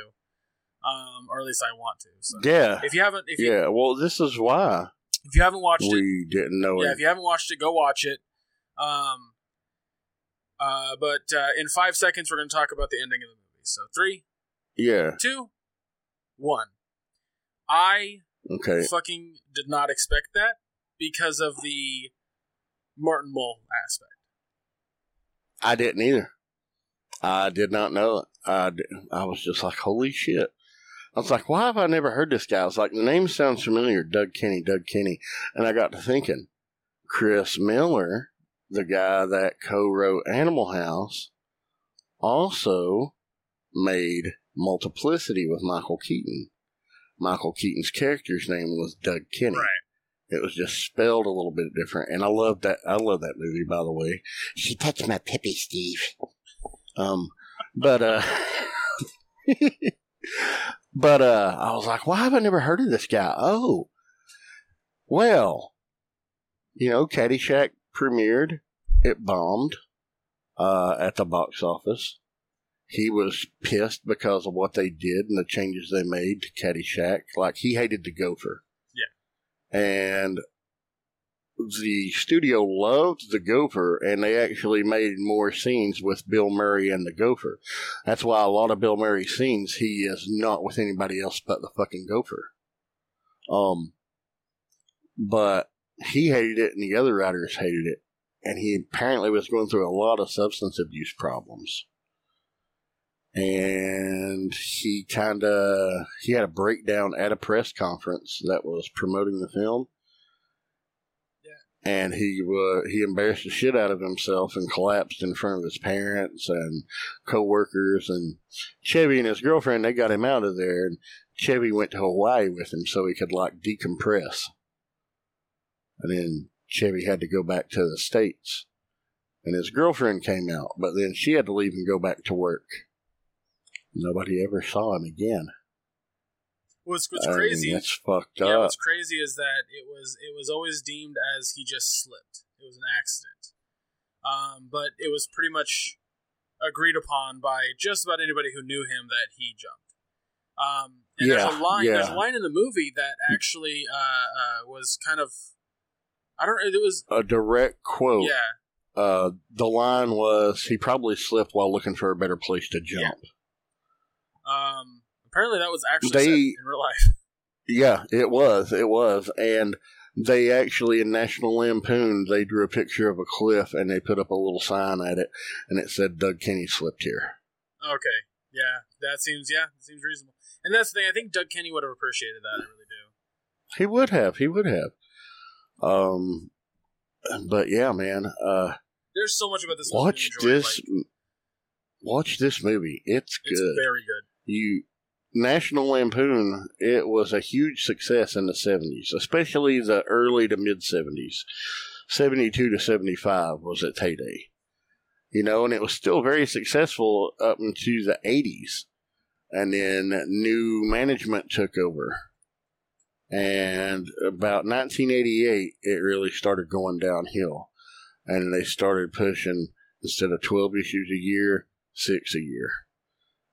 um, or at least I want to. So yeah. if you haven't, if you Yeah, well this is why if you haven't watched it, we didn't know yeah, it. if you haven't watched it, go watch it. Um, uh, but uh, in five seconds, we're gonna talk about the ending of the movie. So three, Yeah. two, one. I Okay. fucking did not expect that because of the Martin Mull aspect. I didn't either. I did not know it. I, I was just like, holy shit. I was like, why have I never heard this guy? I was like, the name sounds familiar. Doug Kenney, Doug Kenney. And I got to thinking, Chris Miller, the guy that co wrote Animal House, also made Multiplicity with Michael Keaton. Michael Keaton's character's name was Doug Kenny. It was just spelled a little bit different, and I love that. I love that movie, by the way. She touched my pippy, Steve. Um, but uh, <laughs> but uh, I was like, why have I never heard of this guy? Oh, well, you know, Caddyshack premiered. It bombed uh, at the box office. He was pissed because of what they did and the changes they made to Caddyshack. Like he hated the Gopher and the studio loved the gopher and they actually made more scenes with bill murray and the gopher. That's why a lot of bill murray scenes he is not with anybody else but the fucking gopher. Um but he hated it and the other writers hated it and he apparently was going through a lot of substance abuse problems and he kind of he had a breakdown at a press conference that was promoting the film. And he uh, he embarrassed the shit out of himself and collapsed in front of his parents and coworkers and Chevy and his girlfriend. They got him out of there. And Chevy went to Hawaii with him so he could like decompress. And then Chevy had to go back to the States. And his girlfriend came out, but then she had to leave and go back to work. Nobody ever saw him again. What's what's I mean, crazy? that's fucked yeah, up. what's crazy is that it was it was always deemed as he just slipped. It was an accident. Um, but it was pretty much agreed upon by just about anybody who knew him that he jumped. Um, and there's Yeah, a line. There's a line in the movie that actually uh, uh, was kind of. I don't. It was. A direct quote. Yeah. Uh, the line was, he probably slipped while looking for a better place to jump. Um. Apparently, that was actually They- in real life. <laughs> Yeah, it was. It was. And they actually, in National Lampoon, they drew a picture of a cliff and they put up a little sign at it and it said, Doug Kenney slipped here. Okay. Yeah. That seems. Yeah. That seems reasonable. And that's the thing. I think Doug Kenney would have appreciated that. I really do. He would have. He would have. Um, but yeah, man, uh, There's so much about this. watch enjoy, this. like, watch this movie. It's it's good. very good. You National Lampoon, it was a huge success in the 70s, especially the early to mid 70s. 72 to 75 was its heyday. You know, and it was still very successful up into the 80s. And then new management took over. And about 1988, it really started going downhill. And they started pushing, instead of 12 issues a year, six a year.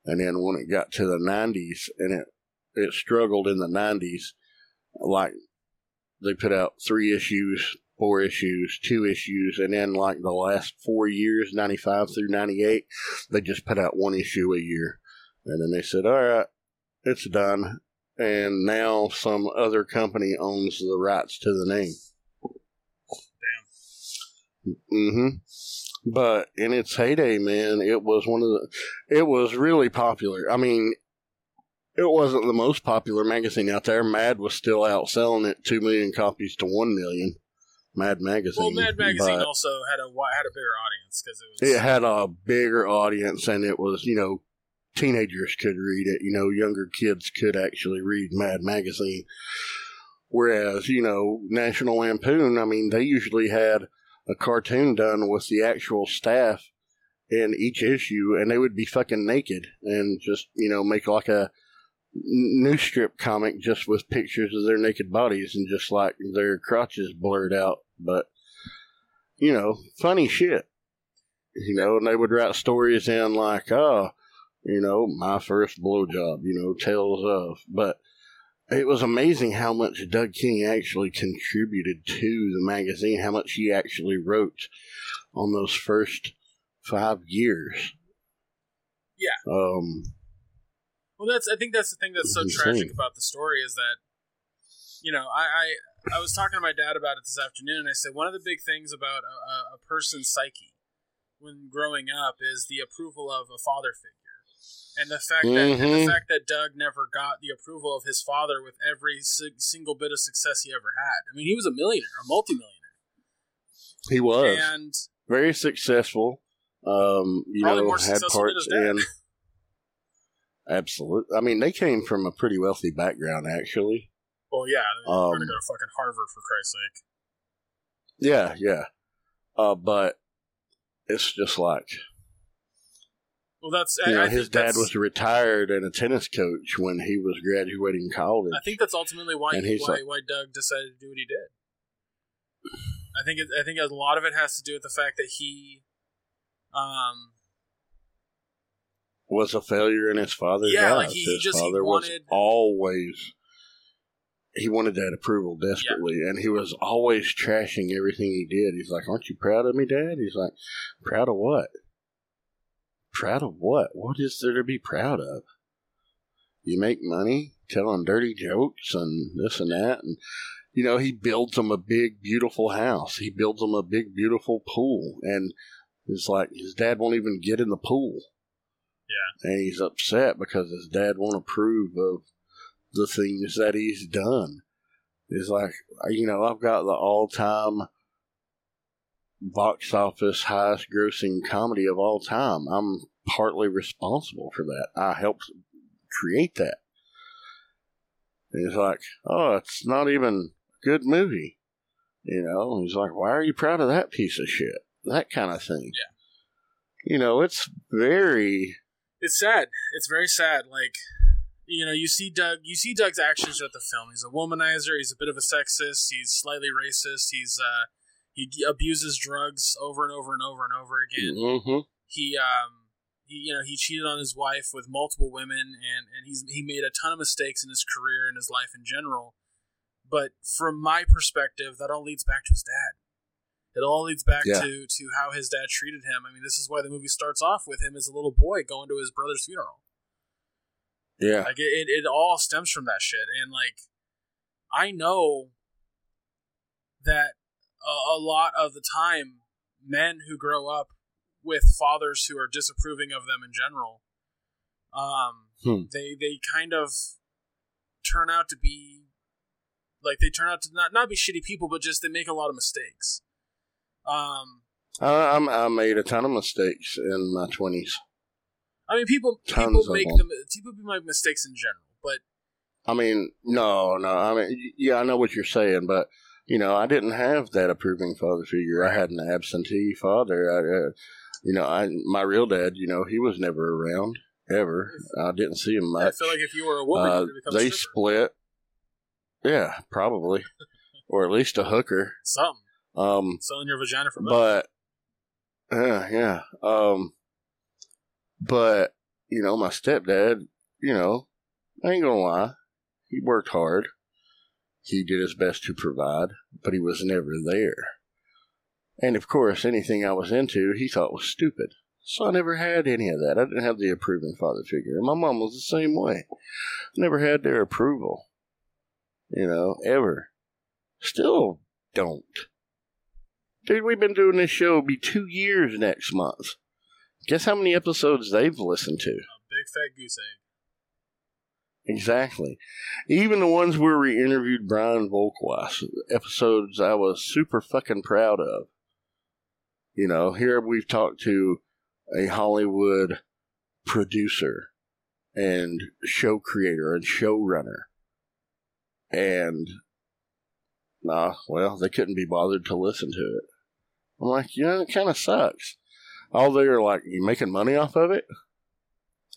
And then when it got to the 90s, and it, it struggled in the 90s, like they put out three issues, four issues, two issues, and then like the last four years, 95 through 98, they just put out one issue a year. And then they said, all right, it's done. And now some other company owns the rights to the name. hmm But in its heyday, man, it was one of the. It was really popular. I mean, it wasn't the most popular magazine out there. Mad was still out selling it two million copies to one million. Mad magazine. Well, Mad Magazine also had a had a bigger audience because it was. it had a bigger audience, and it was you know teenagers could read it. You know, younger kids could actually read Mad magazine. Whereas you know National Lampoon, I mean, they usually had a cartoon done with the actual staff in each issue, and they would be fucking naked and just you know make like a news strip comic just with pictures of their naked bodies and just like their crotches blurred out, but you know, funny shit. You know, and they would write stories in like, oh, you know, my first blowjob, you know, tales of, but it was amazing how much Doug King actually contributed to the magazine, how much he actually wrote on those first five years. Yeah. Um, Well, that's. I think that's the thing that's so It's tragic about the story is that, you know, I, I I was talking to my dad about it this afternoon, and I said one of the big things about a, a person's psyche when growing up is the approval of a father figure, and the fact that and the fact that Doug never got the approval of his father with every si- single bit of success he ever had. I mean, he was a millionaire, a multimillionaire, he was and very successful. Um, you know, more had parts in. Absolutely. I mean, they came from a pretty wealthy background, actually. well, yeah, they're Um, going to go to fucking Harvard for Christ's sake. Yeah, yeah. Uh, but it's just like Well, that's you I, know, I his dad was retired and a tennis coach when he was graduating college. I think that's ultimately why he, why, like- why Doug decided to do what he did. I think it, I think a lot of it has to do with the fact that he, um, was a failure in his father's Yeah, eyes. like, he his just- he father was always he wanted that approval desperately, and he was always trashing everything he did. He's like, "Aren't you proud of me, Dad?" He's like, "Proud of what? Proud of what? What is there to be proud of? You make money telling dirty jokes and this and that, and you know he builds them a big, beautiful house. He builds them a big, beautiful pool, and it's like his dad won't even get in the pool." Yeah. And he's upset because his dad won't approve of the things that he's done. It's like, you know, I've got the all time box office highest grossing comedy of all time. I'm partly responsible for that. I helped create that. And he's like, "Oh, it's not even a good movie." You know, he's like, "Why are you proud of that piece of shit?" That kind of thing. Yeah. You know, it's very It's sad. It's very sad. Like, you know, you see Doug. You see Doug's actions at the film. He's a womanizer. He's a bit of a sexist. He's slightly racist. He's uh, he abuses drugs over and over and over and over again. hmm He um, he you know he cheated on his wife with multiple women, and and he's he made a ton of mistakes in his career and his life in general. But from my perspective, that all leads back to his dad. It all leads back Yeah. to to how his dad treated him. I mean, this is why the movie starts off with him as a little boy going to his brother's funeral. Yeah. Like it, it, it all stems from that shit. And like, I know that a, a lot of the time, men who grow up with fathers who are disapproving of them in general, um, Hmm. they they kind of turn out to be like they turn out to not not be shitty people, but just they make a lot of mistakes. Um, I, I'm, I made a ton of mistakes in my twenties. I mean, people Tons people make them. them people make mistakes in general, but I mean, no, no. I mean, yeah, I know what you're saying, but you know, I didn't have that approving father figure. I had an absentee father. I, uh, you know, I my real dad. You know, he was never around ever. I didn't see him much. I feel like if you were a woman, Uh, you would become they a split. Yeah, probably, <laughs> or at least a hooker. Something. Um, Selling your vagina for money. but yeah, yeah. Um, but you know, my stepdad. You know, I ain't gonna lie. He worked hard. He did his best to provide, but he was never there. And of course, anything I was into, he thought was stupid. So I never had any of that. I didn't have the approving father figure. And my mom was the same way. Never had their approval. You know, ever. Still don't. Dude, we've been doing this show be two years next month. Guess how many episodes they've listened to? a big fat goose egg. Exactly. Even the ones where we interviewed Brian Volkwas, episodes I was super fucking proud of. You know, here we've talked to a Hollywood producer and show creator and showrunner. And, nah, well, they couldn't be bothered to listen to it. I'm like, you know, it kind of sucks. All they're like, you making money off of it?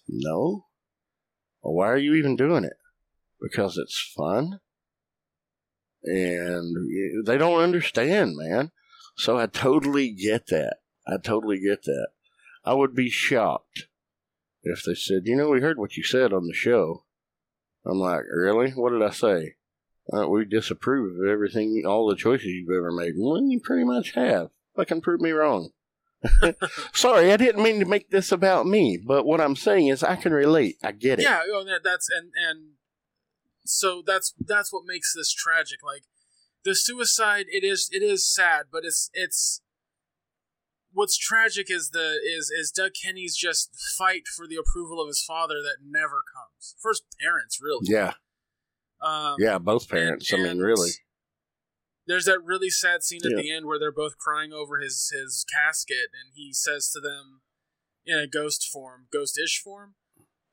No. Well, why are you even doing it? Because it's fun. And they don't understand, man. So I totally get that. I totally get that. I would be shocked if they said, you know, we heard what you said on the show. I'm like, really? What did I say? Uh, we disapprove of everything, all the choices you've ever made. Well, you pretty much have. Fucking prove me wrong. <laughs> Sorry, I didn't mean to make this about me, but what I'm saying is I can relate. I get it. Yeah, oh, that- that's and and so that's that's what makes this tragic. Like the suicide, it is it is sad, but it's it's what's tragic is the is is Doug Kenney's just fight for the approval of his father that never comes. First parents, really. Yeah, Um, yeah, both parents. I mean, and really. There's that really sad scene at Yeah. the end where they're both crying over his his casket, and he says to them in a ghost form, ghost-ish form.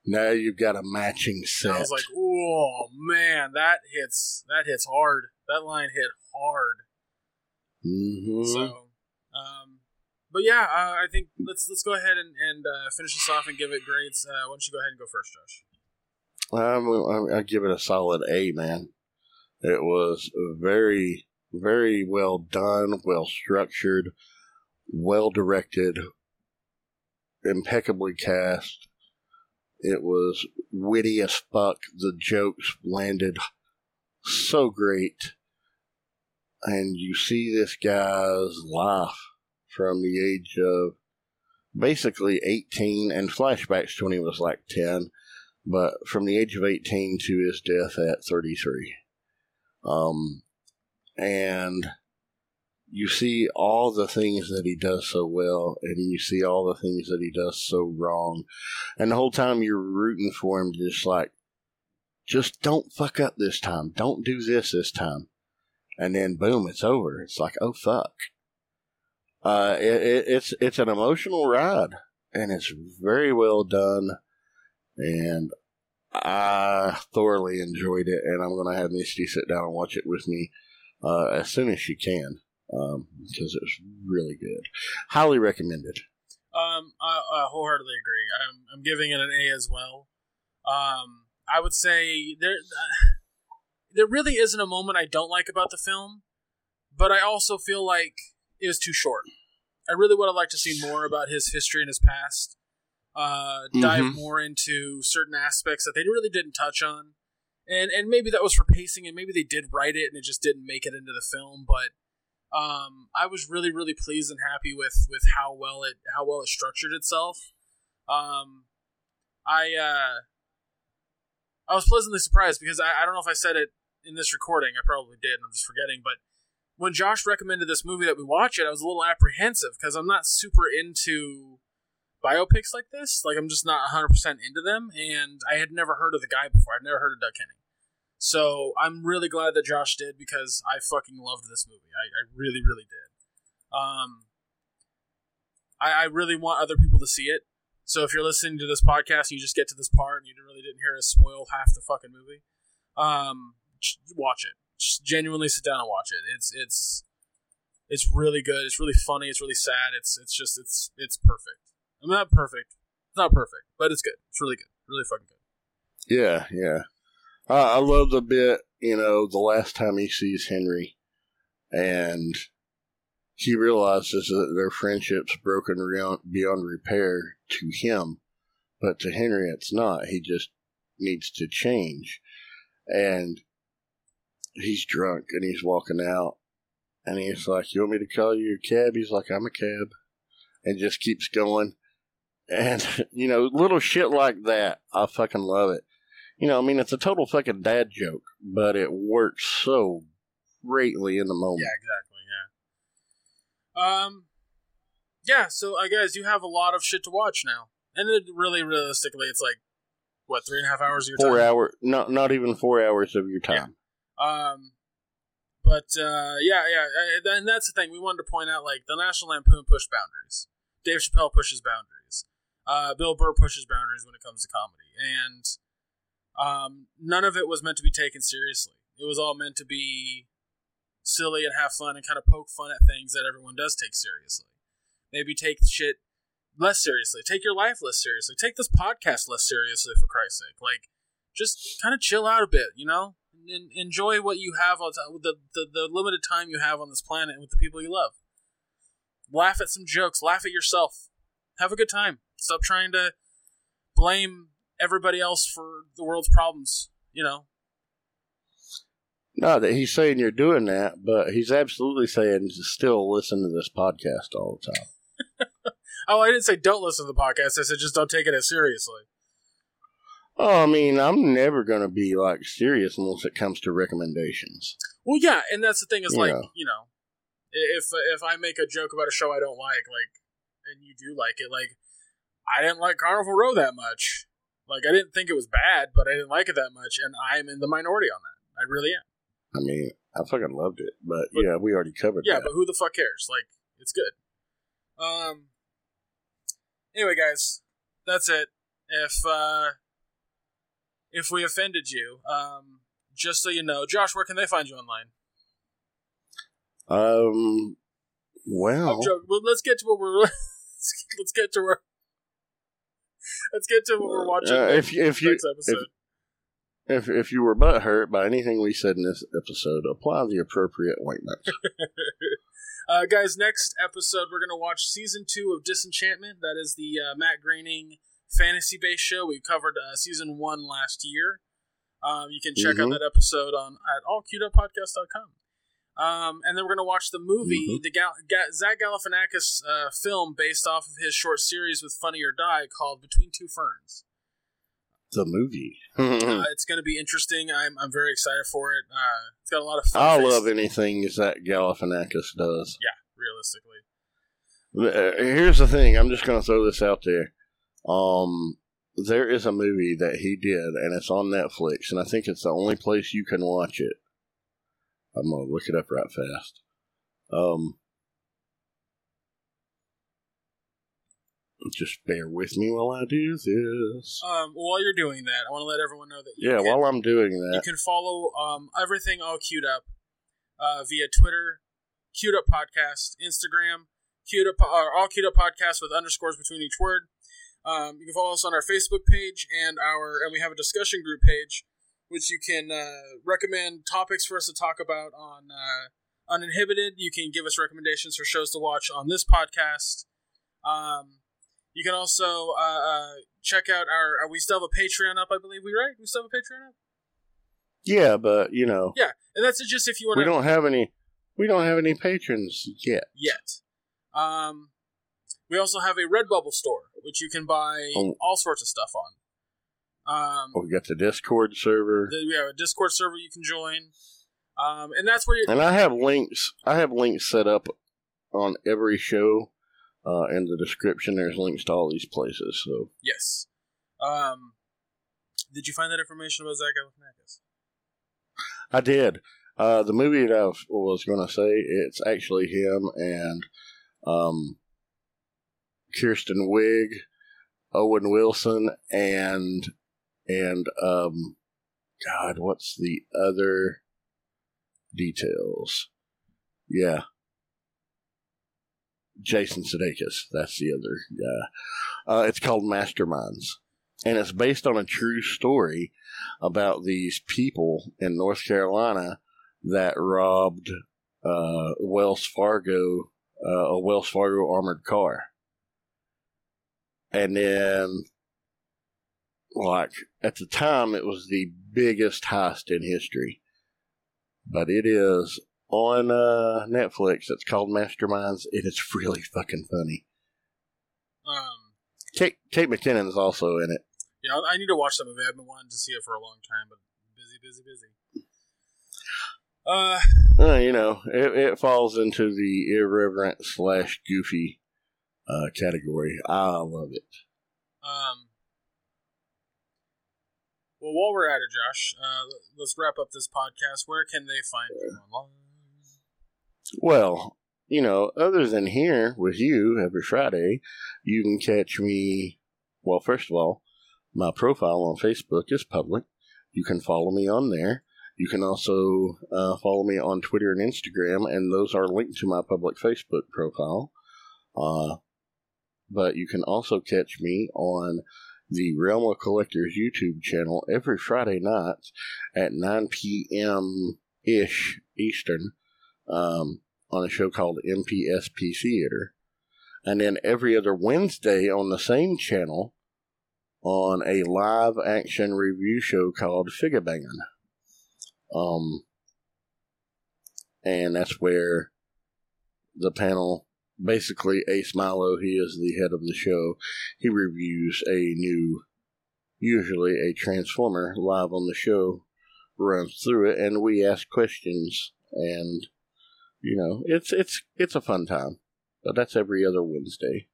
Now you've got a matching And set. I was like, "Oh man, that hits that hits hard. That line hit hard." hmm So, um, but yeah, uh, I think let's let's go ahead and, and uh, finish this off and give it grades. Uh, why don't you go ahead and go first, Josh? I'm, I give it a solid A, man. It was very, very well done, well structured, well directed, impeccably cast. It was witty as fuck. The jokes landed so great. And you see this guy's life from the age of basically 18 and flashbacks to when he was like 10 but from the age of 18 to his death at 33. Um, and you see all the things that he does so well, and you see all the things that he does so wrong. And the whole time you're rooting for him, just like, just don't fuck up this time. Don't do this this time. And then boom, it's over. It's like, oh fuck. Uh, it, it, it's, it's an emotional ride, and it's very well done and I thoroughly enjoyed it, and I'm to have Misty sit down and watch it with me uh, as soon as she can um, because it was really good. Highly recommended. Um, I, I wholeheartedly agree. I'm, I'm giving it an A as well. Um, I would say there, there really isn't a moment I don't like about the film, but I also feel like it was too short. I really would have liked to see more about his history and his past. Uh, dive Mhm. more into certain aspects that they really didn't touch on, and and maybe that was for pacing, and maybe they did write it and it just didn't make it into the film. But um, I was really really pleased and happy with with how well it how well it structured itself. Um, I uh, I was pleasantly surprised because I, I don't know if I said it in this recording. I probably did. I'm just forgetting. But when Josh recommended this movie that we watch it, I was a little apprehensive because I'm not super into biopics like this. Like I'm just not 100 percent into them, and I had never heard of the guy before. I'd never heard of Doug Henning. So I'm really glad that Josh did because I fucking loved this movie. I, I really, really did. Um, I, I really want other people to see it. So if you're listening to this podcast and you just get to this part and you really didn't hear us spoil half the fucking movie, um, watch it. Just genuinely sit down and watch it. It's it's it's really good. It's really funny. It's really sad. It's it's just it's it's perfect. I'm not perfect. It's not perfect, but it's good. It's really good. Really fucking good. Yeah, yeah. I, I love the bit, you know, the last time he sees Henry and he realizes that their friendship's broken beyond, beyond repair to him, but to Henry it's not. He just needs to change. And he's drunk and he's walking out and he's like, You want me to call you a cab? He's like, I'm a cab. And just keeps going. And, <laughs> you know, little shit like that, I fucking love it. You know, I mean, it's a total fucking dad joke, but it works so greatly in the moment. Yeah, exactly. Yeah. Um. Yeah. So I guess you have a lot of shit to watch now, and it really, realistically, it's like what three and a half hours of your four time. hour, not not even four hours of your time. Um, but uh, yeah, yeah, and that's the thing we wanted to point out. Like the National Lampoon pushed boundaries. Dave Chappelle pushes boundaries. Uh, Bill Burr pushes boundaries when it comes to comedy, and um, none of it was meant to be taken seriously. It was all meant to be silly and have fun and kind of poke fun at things that everyone does take seriously. Maybe take shit less seriously. Take your life less seriously. Take this podcast less seriously, for Christ's sake. Like, just kind of chill out a bit, you know? En- enjoy what you have on the, the the limited time you have on this planet with the people you love. Laugh at some jokes. Laugh at yourself. Have a good time. Stop trying to blame everybody else for the world's problems. You know. Not that he's saying you're doing that, but he's absolutely saying still listen to this podcast all the time. <laughs> Oh, I didn't say don't listen to the podcast. I said just don't take it as seriously. Oh, I mean, I'm never going to be like serious unless it comes to recommendations. Well, yeah, and that's the thing is like Yeah. you know, if if I make a joke about a show I don't like, like, and you do like it, like, I didn't like Carnival Row that much. Like, I didn't think it was bad, but I didn't like it that much, and I'm in the minority on that. I really am. I mean, I fucking loved it, but, But- yeah, we already covered Yeah, that. but who the fuck cares? Like, it's good. Um. Anyway, guys, that's it. If uh, if we offended you, um, just so you know, Josh, where can they find you online? um, well, joking. Well, let's get to what we're. <laughs> <laughs> let's get to where. Let's get to what we're watching. Uh, if if you episode. if if you were butt hurt by anything we said in this episode, apply the appropriate ointment. <laughs> Uh, guys, next episode we're gonna watch season two of Disenchantment. That is the uh, Matt Groening fantasy-based show. We covered uh, season one last year. Um, you can check out Mhm. that episode on at allqdpodcast.com. Um, and then we're gonna watch the movie, Mhm. the Gal- Ga- Zach Galifianakis uh, film based off of his short series with Funny or Die called Between Two Ferns. the movie. <laughs> Uh, it's going to be interesting. I'm, I'm very excited for it. Uh, it's got a lot of fun. I love anything Zach Galifianakis does. Yeah, realistically, Uh, Here's the thing. I'm just going to throw this out there. Um, there is a movie that he did, and it's on Netflix, and I think it's the only place you can watch it. I'm gonna look it up right fast. Um, Just bear with me while I do this. Um, while you're doing that, I want to let everyone know that you Yeah, can, while I'm doing that, you can follow um, everything all queued up uh, via Twitter, queued up podcast, Instagram, queued up or all queued up podcast with underscores between each word. Um, you can follow us on our Facebook page and our and we have a discussion group page, which you can uh, recommend topics for us to talk about on uh, uninhibited. You can give us recommendations for shows to watch on this podcast. Um, you can also uh, uh, check out our. Uh, we still have a Patreon up, I believe. We right? We still have a Patreon up. yeah, but you know, Yeah, and that's just if you want we don't have any. We don't have any patrons yet. yet. Um, we also have a Redbubble store, which you can buy Oh. all sorts of stuff on. Um, We got the Discord server, th- we have a Discord server you can join, um, and that's where you. and I have links. I have links set up on every show. Uh, in the description, there's links to all these places. So Yes. Um, did you find that information about Zach Galifianakis? I did. Uh, the movie that I was, was going to say, it's actually him and um, Kristen Wiig, Owen Wilson, and and um, God, what's the other details? Yeah, Jason Sudeikis. That's the other guy. Uh, it's called Masterminds, and it's based on a true story about these people in North Carolina that robbed uh, Wells Fargo, uh, a Wells Fargo armored car. And then, like, at the time, it was the biggest heist in history. But it is on uh, Netflix. It's called Masterminds. And It is really fucking funny. Um, Kate, Kate McKinnon is also in it. yeah, I need to watch some of it I've been wanting to see it for a long time, but busy, busy, busy. Uh, Uh, you know, it, it falls into the irreverent slash goofy uh, category. I love it. um. Well, while we're at it, Josh, uh, let's wrap up this podcast. Where can they find you online? Well, you know, other than here with you every Friday, you can catch me. Well, first of all, my profile on Facebook is public. You can follow me on there. You can also uh, follow me on Twitter and Instagram, and those are linked to my public Facebook profile. Uh, but you can also catch me on the Realm of Collectors YouTube channel every Friday night at 9 p.m. ish Eastern um, on a show called MPSP Theater. And then every other Wednesday on the same channel on a live action review show called Figure. Um, and that's where the panel, basically Ace Milo, he is the head of the show, he reviews a new, usually a Transformer live on the show, runs through it, and we ask questions, and you know, it's it's it's a fun time. But that's every other Wednesday.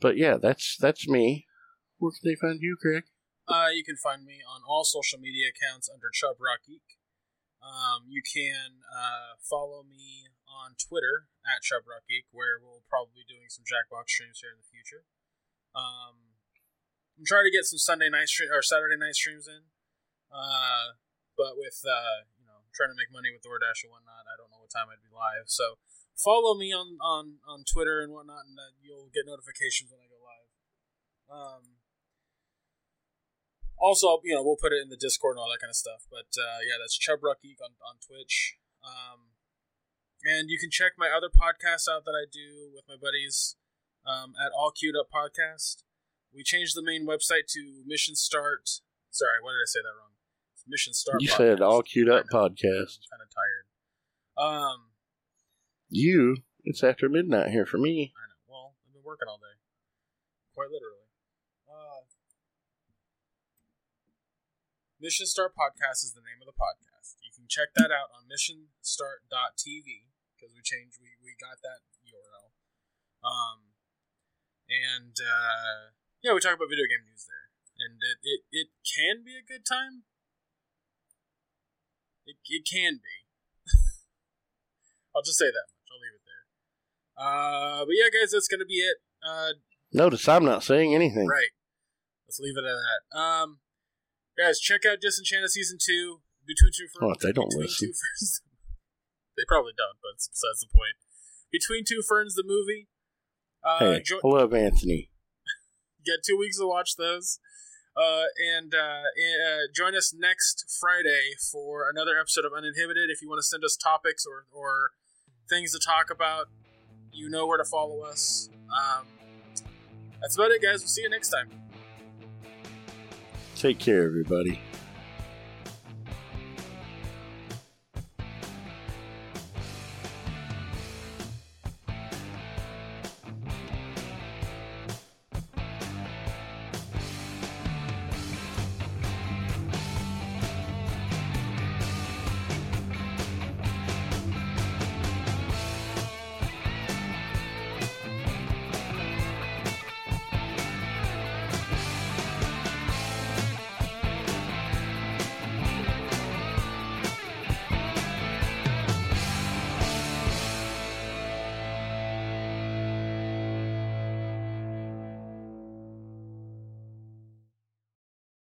But yeah, that's that's me. Where can they find you, Craig? Uh, you can find me on all social media accounts under Chub Rock Geek. Um, you can uh, follow me on Twitter at Chub Geek, where we'll probably be doing some Jackbox streams here in the future. Um, I'm trying to get some Sunday night stream or Saturday night streams in, uh, but with uh, you know trying to make money with DoorDash and whatnot, I don't know what time I'd be live. So follow me on on on Twitter and whatnot, and uh, you'll get notifications when I go live. Um, also, you know, we'll put it in the Discord and all that kind of stuff. But uh, yeah, that's Chub Rock Geek on, on Twitch. Um, and you can check my other podcasts out that I do with my buddies um, at All Queued Up Podcast. We changed the main website to Mission Start. Sorry, why did I say that wrong? It's Mission Start. You Podcast. said all queued up podcast. I'm kind of tired. Um, You, it's after midnight here for me. I know. Well, I've been working all day, quite literally. Uh, Mission Start Podcast is the name of the podcast. You can check that out on missionstart.tv because we changed. We, we got that URL. Um, and uh, yeah, we talk about video game news there, and it, it, it can be a good time. It, it can be. <laughs> I'll just say that much. I'll leave it there. Uh, but yeah, guys, that's gonna be it. Uh, Notice I'm not saying anything. Right. Let's leave it at that. Um, guys, check out Disenchanted season two. Between two Oh, they don't listen. ferns. <laughs> they probably don't, but it's besides the point. Between two ferns, the movie. Uh, Hey, jo- I love Anthony. <laughs> get two weeks to watch those. Uh, and uh, uh, join us next Friday for another episode of Uninhibited. If you want to send us topics or, or things to talk about, you know where to follow us. Um, that's about it, guys. We'll see you next time. Take care, everybody.